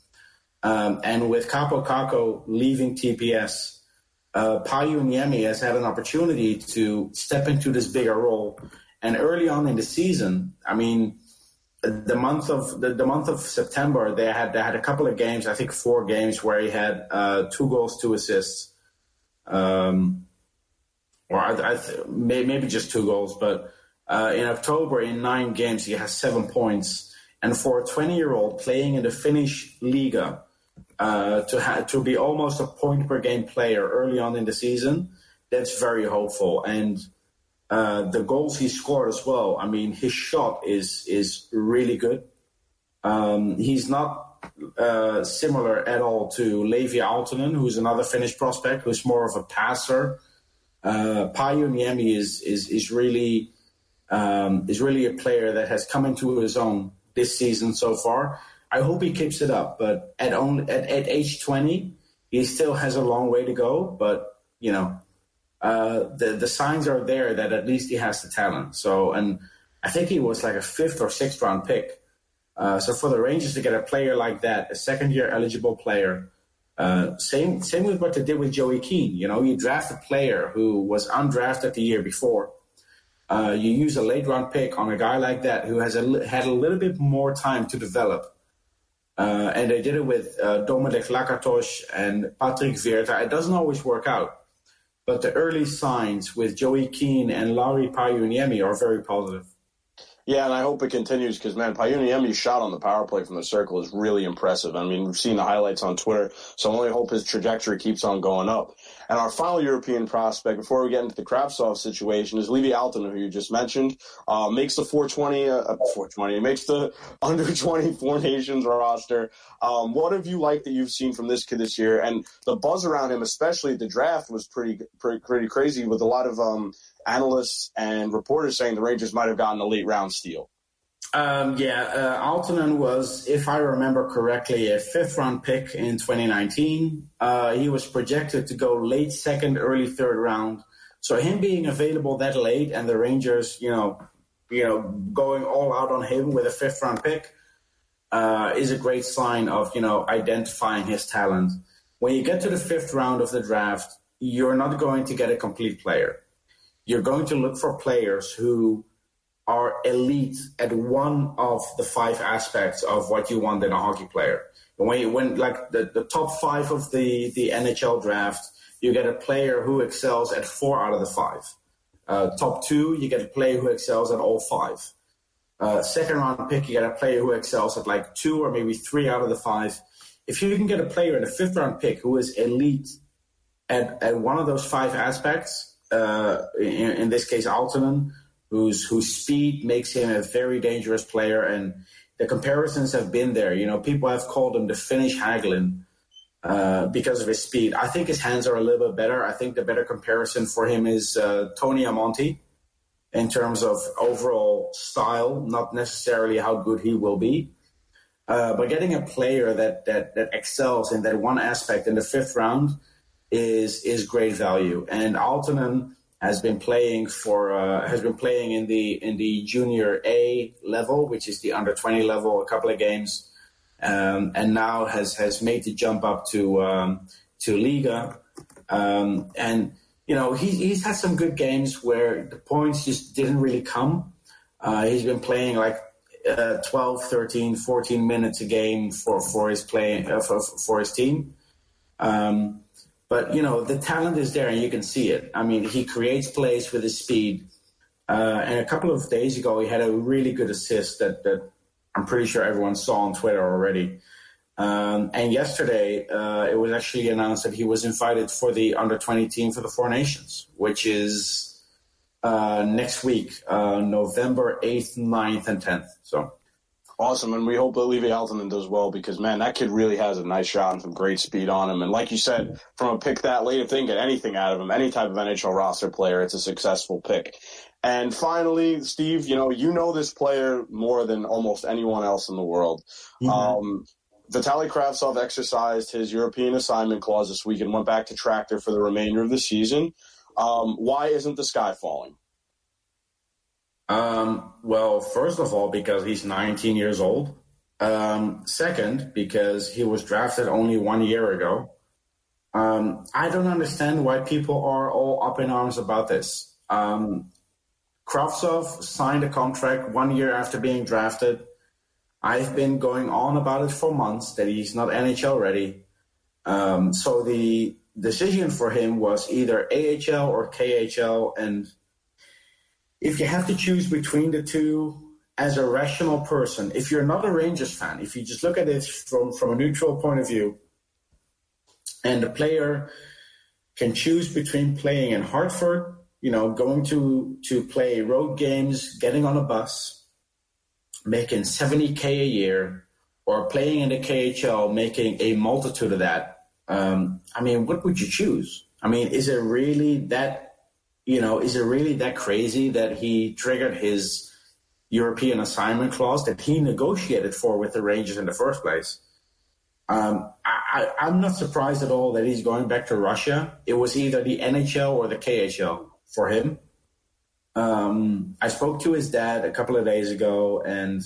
Um, and with Kaapo Kakko leaving TPS, uh, Pajuniemi has had an opportunity to step into this bigger role. And early on in the season, I mean, the month of the, the month of September, they had they had a couple of games, I think four games, where he had uh, two goals, two assists. Um, or I, I th- maybe just two goals. But uh, in October, in nine games, he has seven points. And for a 20 year old playing in the Finnish Liga, uh, to ha- to be almost a point per game player early on in the season, that's very hopeful. And uh, the goals he scored as well. I mean, his shot is is really good. Um, he's not uh, similar at all to Leevi Aaltonen, who's another Finnish prospect, who's more of a passer uh, Pajuniemi is is is really um, is really a player that has come into his own this season so far. I hope he keeps it up, but at only at, at age 20, he still has a long way to go. But you know, uh, the the signs are there that at least he has the talent. So, and I think he was like a fifth or sixth round pick. Uh, so for the Rangers to get a player like that, a second year eligible player, uh, same same with what they did with Joey Keane. You know, you draft a player who was undrafted the year before. Uh, you use a late round pick on a guy like that who has a, had a little bit more time to develop. Uh, and they did it with uh, Dominik Lakatos and Patrick Virta. It doesn't always work out, but the early signs with Joey Keane and Lauri Pajuniemi are very positive. Yeah, and I hope it continues because man, Pajuniemi's shot on the power play from the circle is really impressive. I mean, we've seen the highlights on Twitter, so I only hope his trajectory keeps on going up. And our final European prospect, before we get into the Kravtsov situation, is Leevi Aaltonen, who you just mentioned. Uh, makes the 420, uh, 420, makes the <laughs> under 20 Four Nations roster. Um, what have you liked that you've seen from this kid this year? And the buzz around him, especially the draft, was pretty, pretty, pretty crazy with a lot of um, analysts and reporters saying the Rangers might have gotten a late round steal. Um, yeah, uh, Aaltonen was, if I remember correctly, a fifth round pick in 2019. Uh, he was projected to go late second, early third round. So him being available that late and the Rangers, you know, you know, going all out on him with a fifth round pick uh, is a great sign of you know identifying his talent. When you get to the fifth round of the draft, you're not going to get a complete player you're going to look for players who are elite at one of the five aspects of what you want in a hockey player. When you when like the, the top five of the, the NHL draft, you get a player who excels at four out of the five. Uh, top two, you get a player who excels at all five. Uh, second round pick, you get a player who excels at like two or maybe three out of the five. If you can get a player in a fifth round pick who is elite at, at one of those five aspects, uh, in, in, this case Aaltonen, whose whose speed makes him a very dangerous player, and the comparisons have been there. You know, people have called him the Finnish Hagelin uh, because of his speed. I think his hands are a little bit better. I think the better comparison for him is uh, Tony Amonte in terms of overall style, not necessarily how good he will be. Uh, but getting a player that, that that excels in that one aspect in the fifth round is is great value. And Aaltonen has been playing for uh, has been playing in the in the junior A level, which is the under twenty level, a couple of games, um, and now has has made the jump up to um, to Liga. Um, and you know, he, he's had some good games where the points just didn't really come. Uh, he's been playing like uh, 12, 13, 14 minutes a game for, for his play uh, for, for his team. Um, but you know the talent is there, and you can see it. I mean, he creates plays with his speed. Uh, and a couple of days ago, he had a really good assist that, that I'm pretty sure everyone saw on Twitter already. Um, and yesterday, uh, it was actually announced that he was invited for the under 20 team for the Four Nations, which is uh, next week, uh, November 8th, 9th, and 10th. So Awesome, and we hope that Leevi Aaltonen does well because man, that kid really has a nice shot and some great speed on him. And like you said, from a pick that late, if they can get anything out of him, any type of NHL roster player, it's a successful pick. And finally, Steve, you know, you know this player more than almost anyone else in the world. Mm-hmm. Um, Vitaly Kravtsov exercised his European assignment clause this week and went back to Tractor for the remainder of the season. Um, why isn't the sky falling? Um, well, first of all, because he's 19 years old. Um, second, because he was drafted only one year ago. Um, I don't understand why people are all up in arms about this. Um, Kravtsov signed a contract one year after being drafted. I've been going on about it for months that he's not NHL ready. Um, so the decision for him was either AHL or KHL, and if you have to choose between the two as a rational person, if you're not a Rangers fan, if you just look at it from, from a neutral point of view, and the player can choose between playing in Hartford, you know, going to, to play road games, getting on a bus, making 70K a year, or playing in the KHL, making a multitude of that, um, I mean, what would you choose? I mean, is it really that you know, is it really that crazy that he triggered his European assignment clause that he negotiated for with the Rangers in the first place? Um, I, am not surprised at all that he's going back to Russia. It was either the NHL or the KHL for him. Um, I spoke to his dad a couple of days ago, and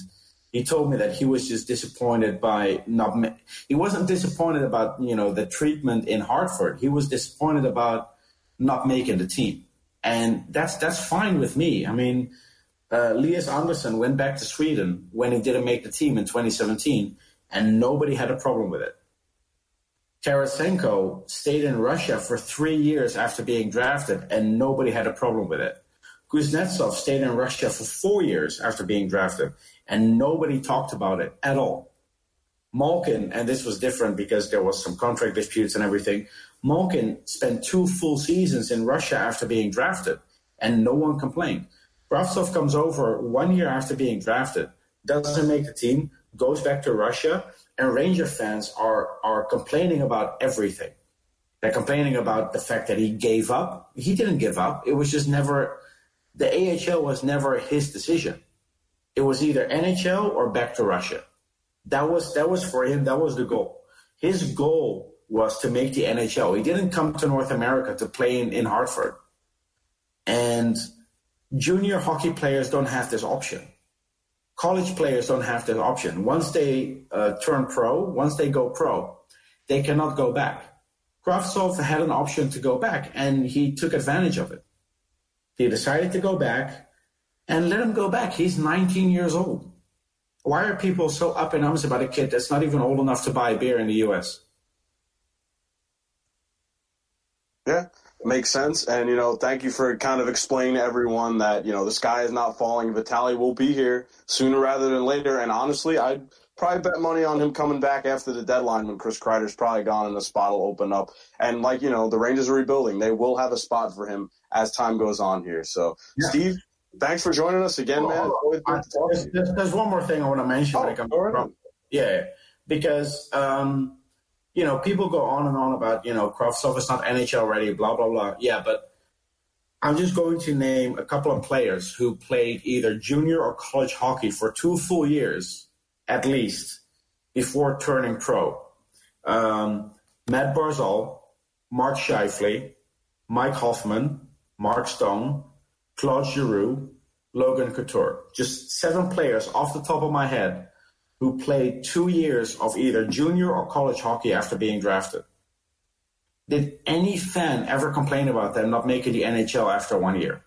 he told me that he was just disappointed by not. He wasn't disappointed about you know the treatment in Hartford. He was disappointed about not making the team and that's that's fine with me. I mean, uh, Lias Andersson went back to Sweden when he didn't make the team in 2017, and nobody had a problem with it. Tarasenko stayed in Russia for three years after being drafted, and nobody had a problem with it. Kuznetsov stayed in Russia for four years after being drafted, and nobody talked about it at all. Malkin, and this was different because there was some contract disputes and everything. Malkin spent two full seasons in Russia after being drafted, and no one complained. Kravtsov comes over one year after being drafted, doesn't make the team, goes back to Russia, and Ranger fans are are complaining about everything. They're complaining about the fact that he gave up. He didn't give up. It was just never the AHL was never his decision. It was either NHL or back to Russia. That was that was for him. That was the goal. His goal was to make the NHL. He didn't come to North America to play in, in Hartford. And junior hockey players don't have this option. College players don't have this option. Once they uh, turn pro, once they go pro, they cannot go back. Kravtsov had an option to go back, and he took advantage of it. He decided to go back, and let him go back. He's 19 years old. Why are people so up in arms about a kid that's not even old enough to buy a beer in the U.S.? Yeah, makes sense. And, you know, thank you for kind of explaining to everyone that, you know, the sky is not falling. Vitaly will be here sooner rather than later. And honestly, I'd probably bet money on him coming back after the deadline when Chris Kreider's probably gone and the spot will open up. And, like, you know, the Rangers are rebuilding. They will have a spot for him as time goes on here. So, yeah. Steve, thanks for joining us again, man. I, there's, there's, one more thing I want to mention oh, when it comes Yeah, because um, you know, people go on and on about, you know, Kravtsov is not NHL ready, blah, blah, blah. Yeah, but I'm just going to name a couple of players who played either junior or college hockey for two full years, at least, before turning pro. Um, Matt Barzal, Mark Scheifele, Mike Hoffman, Mark Stone, Claude Giroux, Logan Couture. Just seven players off the top of my head who played two years of either junior or college hockey after being drafted. did any fan ever complain about them not making the NHL after one year?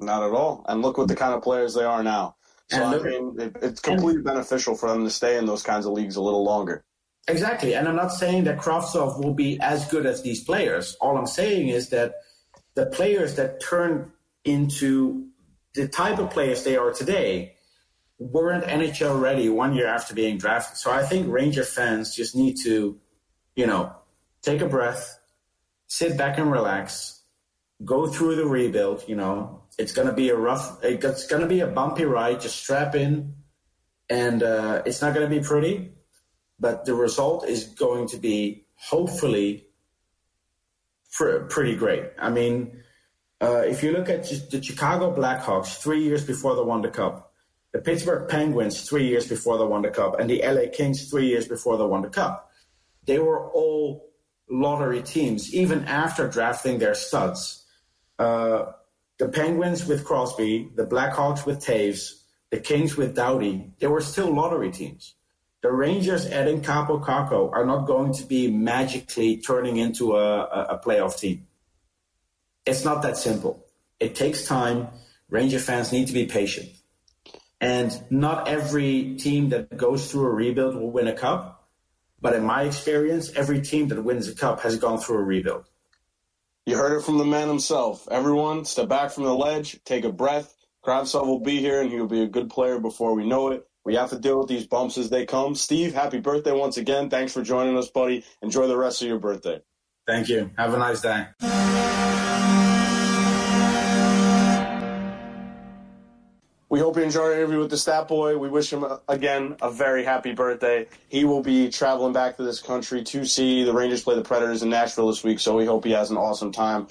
Not at all. And look what the kind of players they are now. So, And I mean, it, it's completely beneficial for them to stay in those kinds of leagues a little longer. Exactly. And I'm not saying that Kravtsov will be as good as these players. All I'm saying is that the players that turned into the type of players they are today weren't NHL ready one year after being drafted. So I think Ranger fans just need to, you know, take a breath, sit back and relax, go through the rebuild. You know, it's going to be a rough, it's going to be a bumpy ride. Just strap in, and uh, it's not going to be pretty but the result is going to be hopefully pr- pretty great. I mean, uh, if you look at the Chicago Blackhawks three years before they won the cup, the Pittsburgh Penguins three years before they won the cup, and the LA Kings three years before they won the cup, they were all lottery teams, even after drafting their studs. Uh, the Penguins with Crosby, the Blackhawks with Toews, the Kings with Doughty, they were still lottery teams the Rangers adding Kaapo Kakko are not going to be magically turning into a, a playoff team. It's not that simple. It takes time. Ranger fans need to be patient. And not every team that goes through a rebuild will win a cup. But in my experience, every team that wins a cup has gone through a rebuild. You heard it from the man himself. Everyone, step back from the ledge, take a breath. Kravtsov will be here, and he'll be a good player before we know it. We have to deal with these bumps as they come. Steve, happy birthday once again. Thanks for joining us, buddy. Enjoy the rest of your birthday. Thank you. Have a nice day. We hope you enjoyed our interview with the Stat Boy. We wish him, uh, again, a very happy birthday. He will be traveling back to this country to see the Rangers play the Predators in Nashville this week, so we hope he has an awesome time.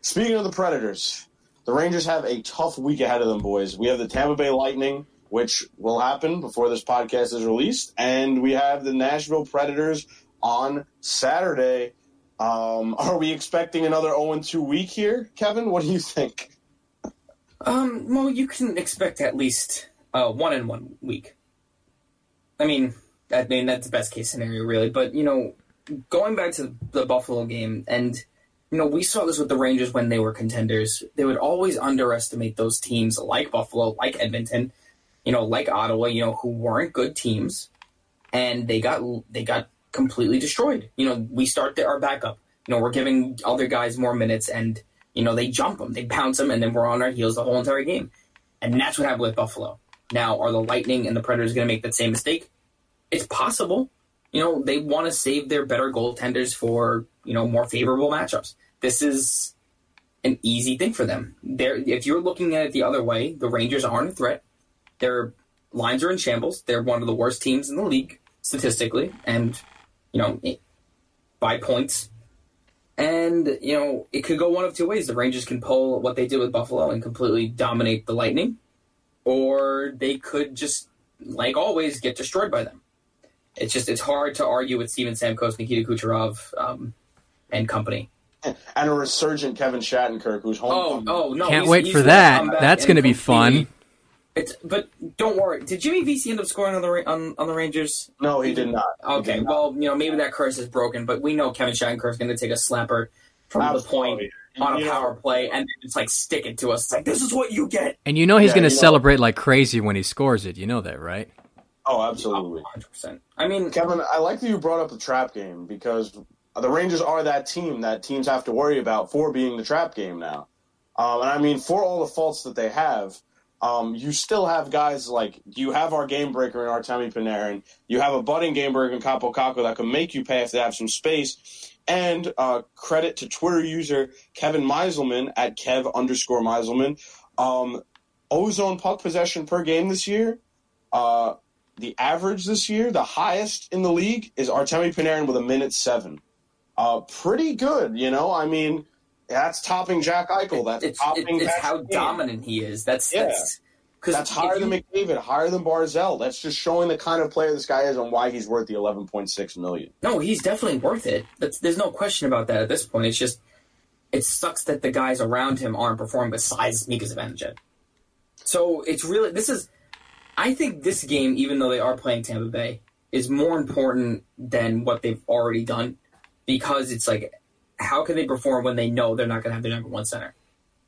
Speaking of the Predators, the Rangers have a tough week ahead of them, boys. We have the Tampa Bay Lightning, which will happen before this podcast is released, and we have the Nashville Predators on Saturday. Um, <laughs> are we expecting another 0 2 week here, Kevin? What do you think? Um, well, you can expect at least uh, one in one week. I mean, I mean that's the best case scenario, really. But you know, going back to the Buffalo game, and you know, we saw this with the Rangers when they were contenders. They would always underestimate those teams like Buffalo, like Edmonton, you know, like Ottawa, you know, who weren't good teams, and they got they got completely destroyed. You know, we start our backup. You know, we're giving other guys more minutes, and you know they jump them, they pounce them, and then we're on our heels the whole entire game. And that's what happened with Buffalo. Now, are the Lightning and the Predators going to make that same mistake? It's possible. You know, they want to save their better goaltenders for you know more favorable matchups. This is an easy thing for them. They're, if you're looking at it the other way, the Rangers aren't a threat. Their lines are in shambles. They're one of the worst teams in the league statistically, and you know, by points. And you know, it could go one of two ways. The Rangers can pull what they did with Buffalo and completely dominate the Lightning, or they could just, like always, get destroyed by them. It's just it's hard to argue with Steven Stamkos, Nikita Kucherov, um, and company. And a resurgent Kevin Shattenkirk, who's home. Oh, oh no! Can't he's- wait he's for that. That's gonna be completely- fun. It's, but don't worry. Did Jimmy Vesey end up scoring on the on, on the Rangers? No, he did not. Okay, did not. well, you know, maybe that curse is broken, but we know Kevin Shattenkirk's going to take a slapper from the point on a You power play and it's like stick it to us. It's like this is what you get. And you know he's Yeah, going to you know- celebrate like crazy when he scores it. You know that, right? Oh, absolutely. 100%. I mean, Kevin, I like that you brought up the trap game because the Rangers are that team that teams have to worry about for being the trap game now. Um, and I mean, for all the faults that they have, um, you still have guys like you have our game breaker in Artemi Panarin. You have a budding game breaker in Kaapo Kakko that can make you pay if they have some space. And uh, credit to Twitter user Kevin Meiselman at Kev underscore Meiselman. Um, ozone puck possession per game this year. Uh, the average this year, the highest in the league, is Artemi Panarin with a minute seven. Uh, pretty good, you know. I mean, that's topping Jack Eichel. That's it's, topping. it, it's how Kane. dominant he is. That's Yeah. that's because That's higher than McDavid, higher than Barzal. That's just showing the kind of player this guy is and why he's worth the eleven point six million. No, he's definitely worth it. That's, there's no question about that at this point. It's just it sucks that the guys around him aren't performing besides Mika Zibanejad. So it's really this is. I think this game, even though they are playing Tampa Bay, is more important than what they've already done because it's like, how can they perform when they know they're not going to have their number one center?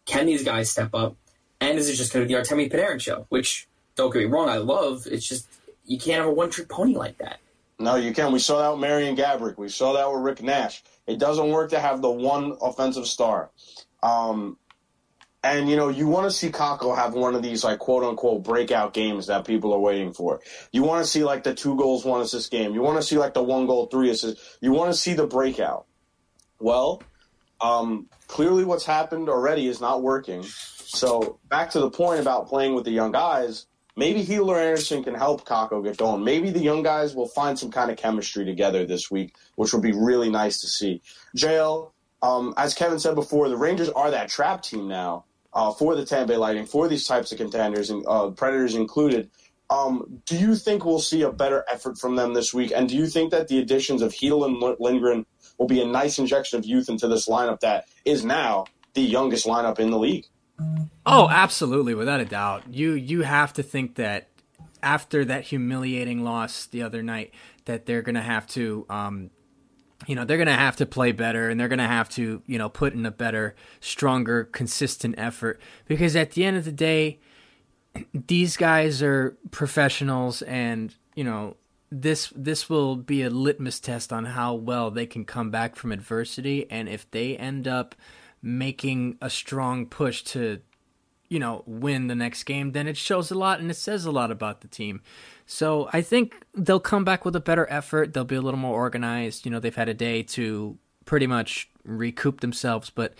Can these guys step up? And is it just going to be the Artemi Panarin show? Which, don't get me wrong, I love. It's just, you can't have a one trick pony like that. No, you can't. We saw that with Marian Gaborik. We saw that with Rick Nash. It doesn't work to have the one offensive star. Um, and you know, you want to see Kakko have one of these like quote unquote breakout games that people are waiting for. You want to see like the two goals, one assist game. You want to see like the one goal, three assists. You want to see the breakout. Well, um, clearly what's happened already is not working. So back to the point about playing with the young guys, maybe Lias Andersson can help Kakko get going. Maybe the young guys will find some kind of chemistry together this week, which will be really nice to see. JL, um, as Kevin said before, the Rangers are that trap team now uh, for the Tampa Bay Lightning, for these types of contenders, and uh, Predators included. Um, do you think we'll see a better effort from them this week? And do you think that the additions of Chytil and Lindgren will be a nice injection of youth into this lineup that is now the youngest lineup in the league? Oh, absolutely, without a doubt. You you have to think that after that humiliating loss the other night, that they're going to have to um, you know they're going to have to play better and they're going to have to you know put in a better stronger consistent effort because at the end of the day <clears throat> these guys are professionals and you know this this will be a litmus test on how well they can come back from adversity and if they end up making a strong push to you know win the next game then it shows a lot and it says a lot about the team so I think they'll come back with a better effort. They'll be a little more organized. You know, they've had a day to pretty much recoup themselves, but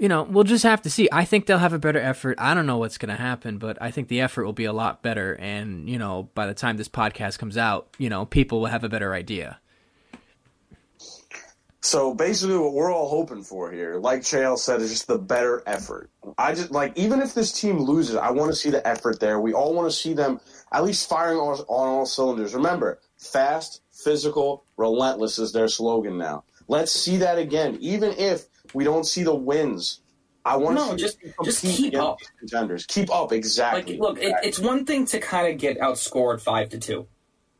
you know, we'll just have to see. I think they'll have a better effort. I don't know what's going to happen, but I think the effort will be a lot better. And, you know, by the time this podcast comes out, you know, people will have a better idea. So basically, what we're all hoping for here, like JL said, is just the better effort. I just like, even if this team loses, I want to see the effort there. We all want to see them at least firing on, on all cylinders. Remember, fast, physical, relentless is their slogan now. Let's see that again, even if we don't see the wins. I want no, to just just keep up. Contenders, keep up exactly. Like, look, exactly. It, it's one thing to kind of get outscored five to two.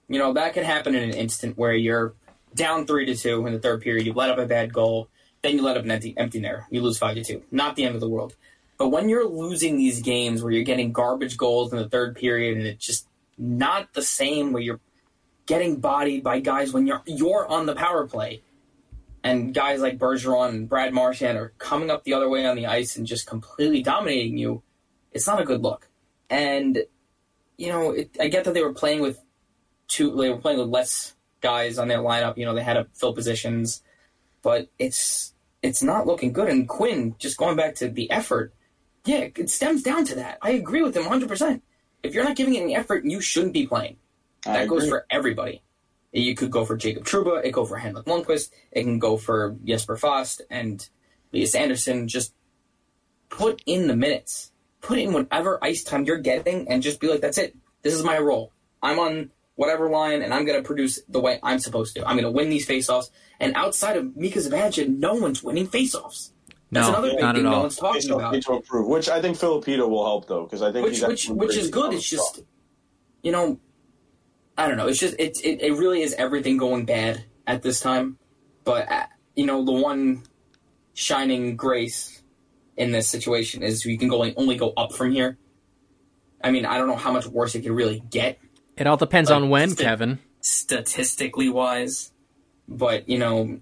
You know that can happen in an instant where you're down three to two in the third period. You let up a bad goal, then you let up an empty empty netter. You lose five to two. Not the end of the world. But when you're losing these games where you're getting garbage goals in the third period and it's just not the same where you're getting bodied by guys when you're you're on the power play. And guys like Bergeron and Brad Marchand are coming up the other way on the ice and just completely dominating you. It's not a good look. And you know, it, I get that they were playing with two. They were playing with less guys on their lineup. You know, they had to fill positions, but it's it's not looking good. And Quinn, just going back to the effort, yeah, it stems down to that. I agree with him 100%. If you're not giving it any effort, you shouldn't be playing. That goes for everybody. You could go for Jacob Trouba, it could go for Henrik Lundqvist, it can go for Jesper Fast and Lias Andersson. Just put in the minutes. Put in whatever ice time you're getting and just be like, that's it. This is my role. I'm on whatever line and I'm going to produce the way I'm supposed to. I'm going to win these faceoffs. And outside of Mika Zibanejad, no one's winning faceoffs. That's No, another big not thing at no all. one's talking Still about. need to improve, which I think Filipino will help though, because I think which he's which which is good. good It's just you know, I don't know. It's just it it, it really is everything going bad at this time. But uh, you know, the one shining grace in this situation is you can go only go up from here. I mean, I don't know how much worse it could really get It all depends Like, on when, sti- Kevin. statistically wise. But you know,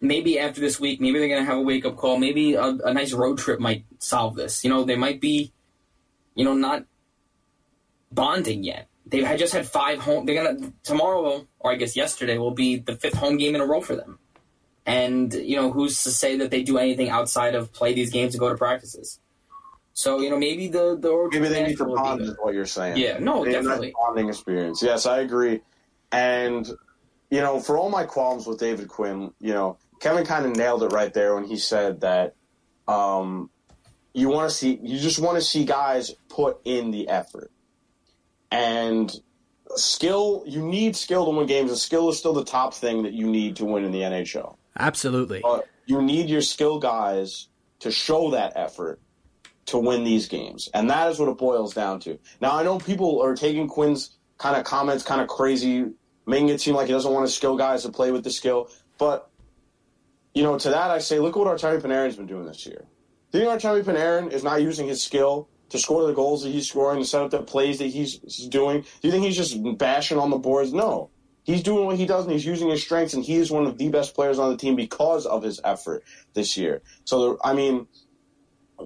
maybe after this week, maybe they're gonna have a wake up call. Maybe a, a nice road trip might solve this. You know, they might be, you know, not bonding yet. They had just had five home. They're gonna tomorrow, or I guess yesterday, will be the fifth home game in a row for them. And you know, who's to say that they do anything outside of play these games and go to practices? So you know, maybe the the Maybe they need to bond, is what you're saying. Yeah, no, They need a nice definitely. bonding experience. Yes, I agree. And you know, for all my qualms with David Quinn, you know, Kevin kind of nailed it right there when he said that um, you want to see, you just want to see guys put in the effort. And skill, you need skill to win games, and skill is still the top thing that you need to win in the NHL. Absolutely. But you need your skill guys to show that effort to win these games. And that is what it boils down to. Now, I know people are taking Quinn's kind of comments kind of crazy, making it seem like he doesn't want his skill guys to play with the skill. But you know, to that I say, look at what Artemi Panarin's been doing this year. Do you think Artemi Panarin is not using his skill to score the goals that he's scoring, to set up the plays that he's doing? Do you think he's just bashing on the boards? No. He's doing what he does and he's using his strengths, and he is one of the best players on the team because of his effort this year. So, I mean,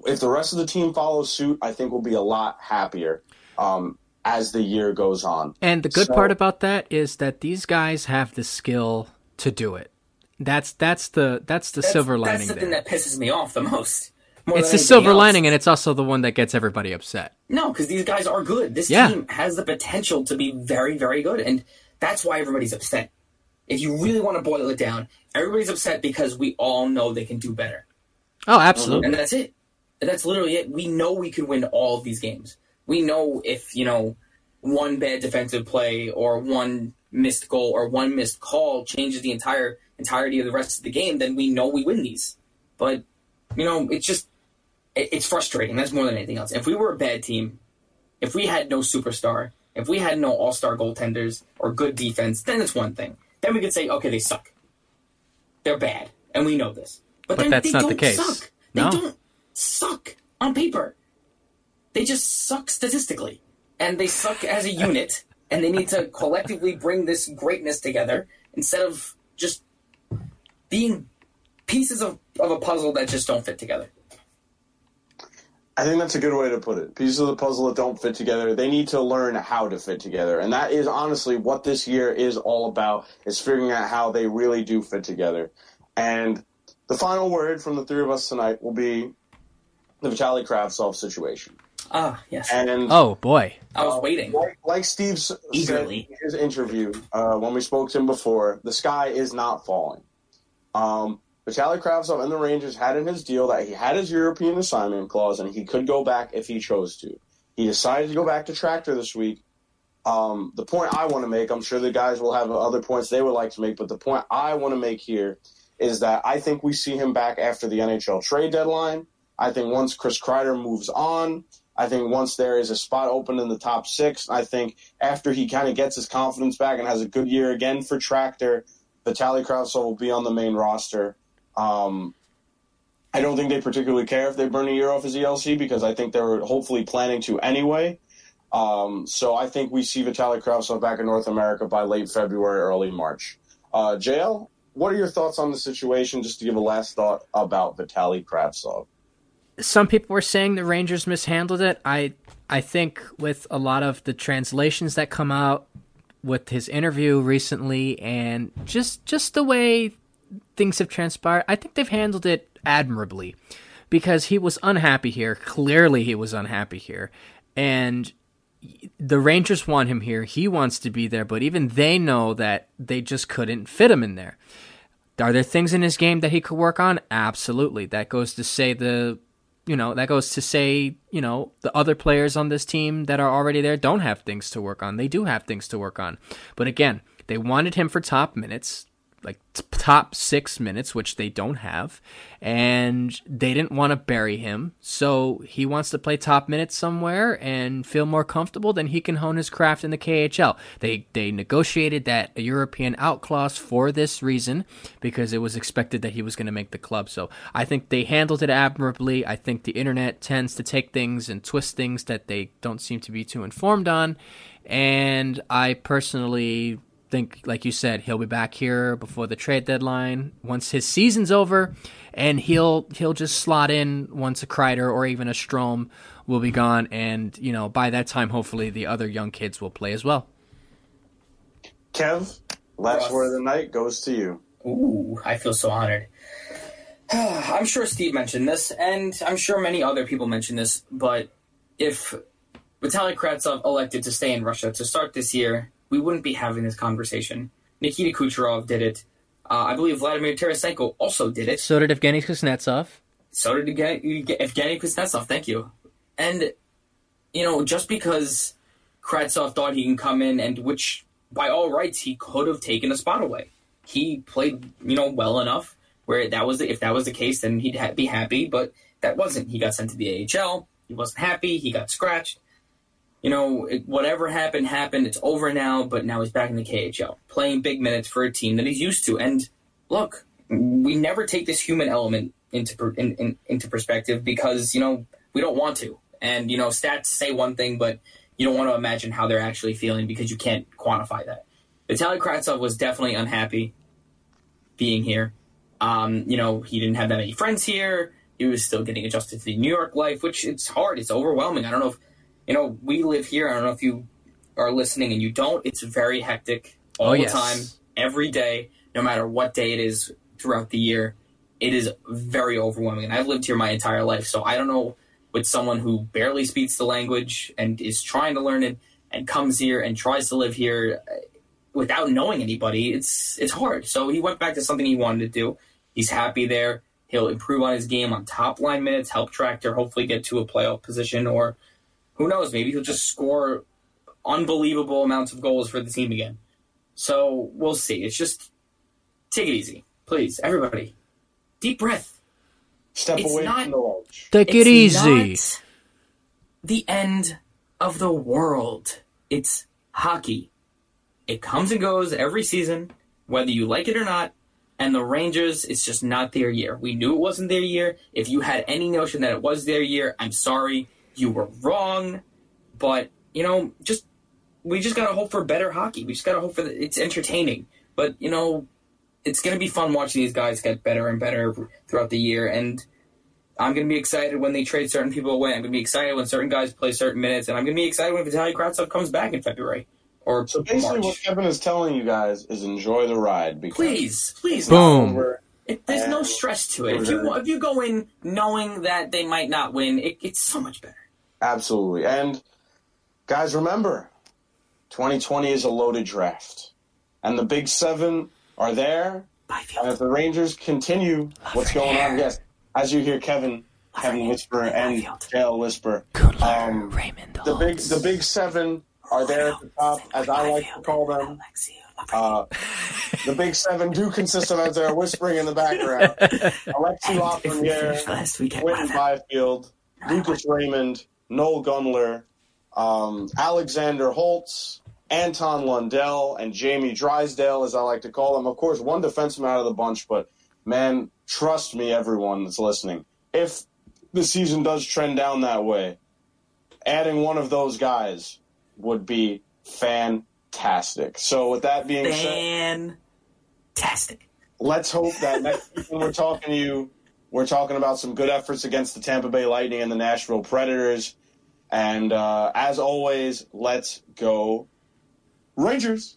if the rest of the team follows suit, I think we'll be a lot happier um, as the year goes on. And the good So- part about that is that these guys have the skill to do it. That's that's the that's the That's- silver lining That's the thing that pisses me off the most. More It's the silver else. lining, and it's also the one that gets everybody upset. No, because these guys are good. This Yeah. team has the potential to be very, very good, and that's why everybody's upset. If you really want to boil it down, everybody's upset because we all know they can do better, Oh, absolutely. and that's it. That's literally it. We know we can win all of these games. We know if you know one bad defensive play or one missed goal or one missed call changes the entire entirety of the rest of the game, then we know we win these. But you know, it's just it's frustrating. That's more than anything else. If we were a bad team, if we had no superstar, if we had no all star goaltenders or good defense, then it's one thing. Then we could say, okay, they suck. They're bad, and we know this. But, But then that's they not the don't case. suck. They No. don't suck on paper. They just suck statistically, and they suck as a unit. <laughs> and they need to collectively bring this greatness together instead of just being pieces of, of a puzzle that just don't fit together. I think that's a good way to put it. Pieces of the puzzle that don't fit together, they need to learn how to fit together. And that is honestly what this year is all about, is figuring out how they really do fit together. And the final word from the three of us tonight will be the Vitaly Kravtsov situation. Ah, yes. And oh boy. I was waiting. like, like Steve s- said in his interview uh, when we spoke to him before, the sky is not falling. Um, Vitaly Kravtsov and the Rangers had in his deal that he had his European assignment clause and he could go back if he chose to. He decided to go back to Tractor this week. Um, the point I want to make, I'm sure the guys will have other points they would like to make, but the point I want to make here is that I think we see him back after the NHL trade deadline. I think once Chris Kreider moves on, I think once there is a spot open in the top six, I think after he kind of gets his confidence back and has a good year again for Tractor, Vitaly Kravtsov will be on the main roster. Um, I don't think they particularly care if they burn a year off his ELC because I think they're hopefully planning to anyway. Um, so I think we see Vitaly Kravtsov back in North America by late February, early March. Uh, JL, what are your thoughts on the situation? Just to give a last thought about Vitaly Kravtsov. some people were saying the Rangers mishandled it. I I think with a lot of the translations that come out with his interview recently and just just the way things have transpired, I think they've handled it admirably because he was unhappy here. Clearly he was unhappy here. And the Rangers want him here. He wants to be there, but even they know that they just couldn't fit him in there. Are there things in his game that he could work on? Absolutely. That goes to say the you know, that goes to say, you know, the other players on this team that are already there don't have things to work on. They do have things to work on. But again, they wanted him for top minutes, like top six minutes, which they don't have. And they didn't want to bury him. So he wants to play top minutes somewhere and feel more comfortable. Then he can hone his craft in the KHL. They, they negotiated that European out clause for this reason because it was expected that he was going to make the club. So I think they handled it admirably. I think the internet tends to take things and twist things that they don't seem to be too informed on. And I personally think, like you said, he'll be back here before the trade deadline once his season's over, and he'll he'll just slot in once a Kreider or even a Strome will be gone, and you know by that time, hopefully the other young kids will play as well. Kev, last Russ. word of the night goes to you. Ooh, I feel so honored. <sighs> I'm sure Steve mentioned this, and I'm sure many other people mentioned this, but if Vitaly Kravtsov elected to stay in Russia to start this year, we wouldn't be having this conversation. Nikita Kucherov did it. Uh, I believe Vladimir Tarasenko also did it. So did Evgeny Kuznetsov. So did Evgeny Kuznetsov. Thank you. And you know, just because Kravtsov thought he can come in, and which by all rights he could have taken a spot away. He played, you know, well enough where that was the, if that was the case, then he'd ha- be happy. But that wasn't. He got sent to the AHL. He wasn't happy. He got scratched. You know, it, whatever happened happened. It's over now. But now he's back in the KHL, playing big minutes for a team that he's used to. And look, we never take this human element into per- in, in, into perspective because you know we don't want to. And you know, stats say one thing, but you don't want to imagine how they're actually feeling because you can't quantify that. Vitaly Kravtsov was definitely unhappy being here. Um, you know, he didn't have that many friends here. He was still getting adjusted to the New York life, which it's hard. It's overwhelming. I don't know if you know. We live here. I don't know if you are listening and you don't. It's very hectic all Oh, the yes. time, every day, no matter what day it is throughout the year. It is very overwhelming. And I've lived here my entire life, so I don't know with someone who barely speaks the language and is trying to learn it and comes here and tries to live here uh, without knowing anybody. It's it's hard. So he went back to something he wanted to do. He's happy there. He'll improve on his game on top line minutes, help Tractor hopefully get to a playoff position, or who knows, maybe he'll just score unbelievable amounts of goals for the team again. So we'll see. It's just take it easy, please, everybody. Deep breath. Step It's away not- from the ledge. Take it easy. not the end of the world. It's hockey. It comes and goes every season, whether you like it or not. And the Rangers, it's just not their year. We knew it wasn't their year. If you had any notion that it was their year, I'm sorry. You were wrong. But, you know, just we just gotta hope for better hockey. We just gotta hope for the, it's entertaining. But, you know, it's gonna be fun watching these guys get better and better throughout the year. And I'm going to be excited when they trade certain people away. I'm going to be excited when certain guys play certain minutes, and I'm going to be excited when Vitaly Kravtsov comes back in February or So basically, March. what Kevin is telling you guys is enjoy the ride. Because Please, please, Boom. It, there's no stress to it. If you if you go in knowing that they might not win, it, it's so much better. Absolutely. And guys, remember, 2020 is a loaded draft. And the big seven are there. And if the Rangers continue what's going on, yes, as you hear Kevin, Kevin whisper and Dale whisper, um, the big the big seven are there at the top, as I like to call them. Uh, the big seven do consist of, as they're whispering in the background, <laughs> Alexi Lafreniere, Quinton Byfield, Lucas Raymond, Noel Gunler, um, Alexander Holtz, Anton Lundell, and Jamie Drysdale, as I like to call them. Of course, one defenseman out of the bunch, but man, trust me, everyone that's listening. If the season does trend down that way, adding one of those guys would be fantastic. So, with that being said, Fantastic. let's hope that next week when we're talking to you, we're talking about some good efforts against the Tampa Bay Lightning and the Nashville Predators. And uh, as always, let's go Rangers.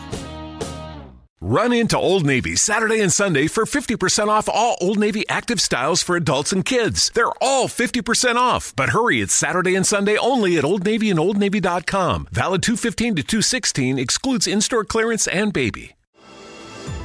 Run into Old Navy Saturday and Sunday for 50% off all Old Navy active styles for adults and kids. They're all 50% off. But hurry, it's Saturday and Sunday only at Old Navy and OldNavy.com. Valid 215 to 216 excludes in-store clearance and baby.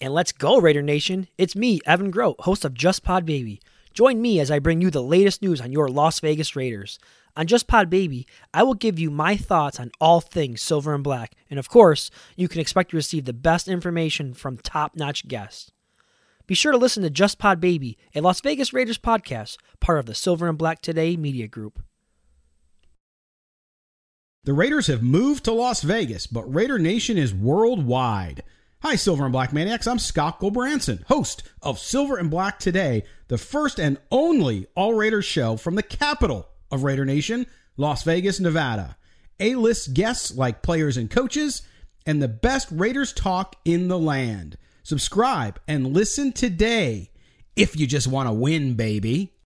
And let's go, Raider Nation. It's me, Evan Grote, host of Just Pod Baby. Join me as I bring you the latest news on your Las Vegas Raiders. On Just Pod Baby, I will give you my thoughts on all things silver and black. And of course, you can expect to receive the best information from top notch guests. Be sure to listen to Just Pod Baby, a Las Vegas Raiders podcast, part of the Silver and Black Today media group. The Raiders have moved to Las Vegas, but Raider Nation is worldwide. Hi, Silver and Black Maniacs. I'm Scott Gulbranson, host of Silver and Black Today, the first and only All Raiders show from the capital of Raider Nation, Las Vegas, Nevada. A list guests like players and coaches, and the best Raiders talk in the land. Subscribe and listen today if you just want to win, baby.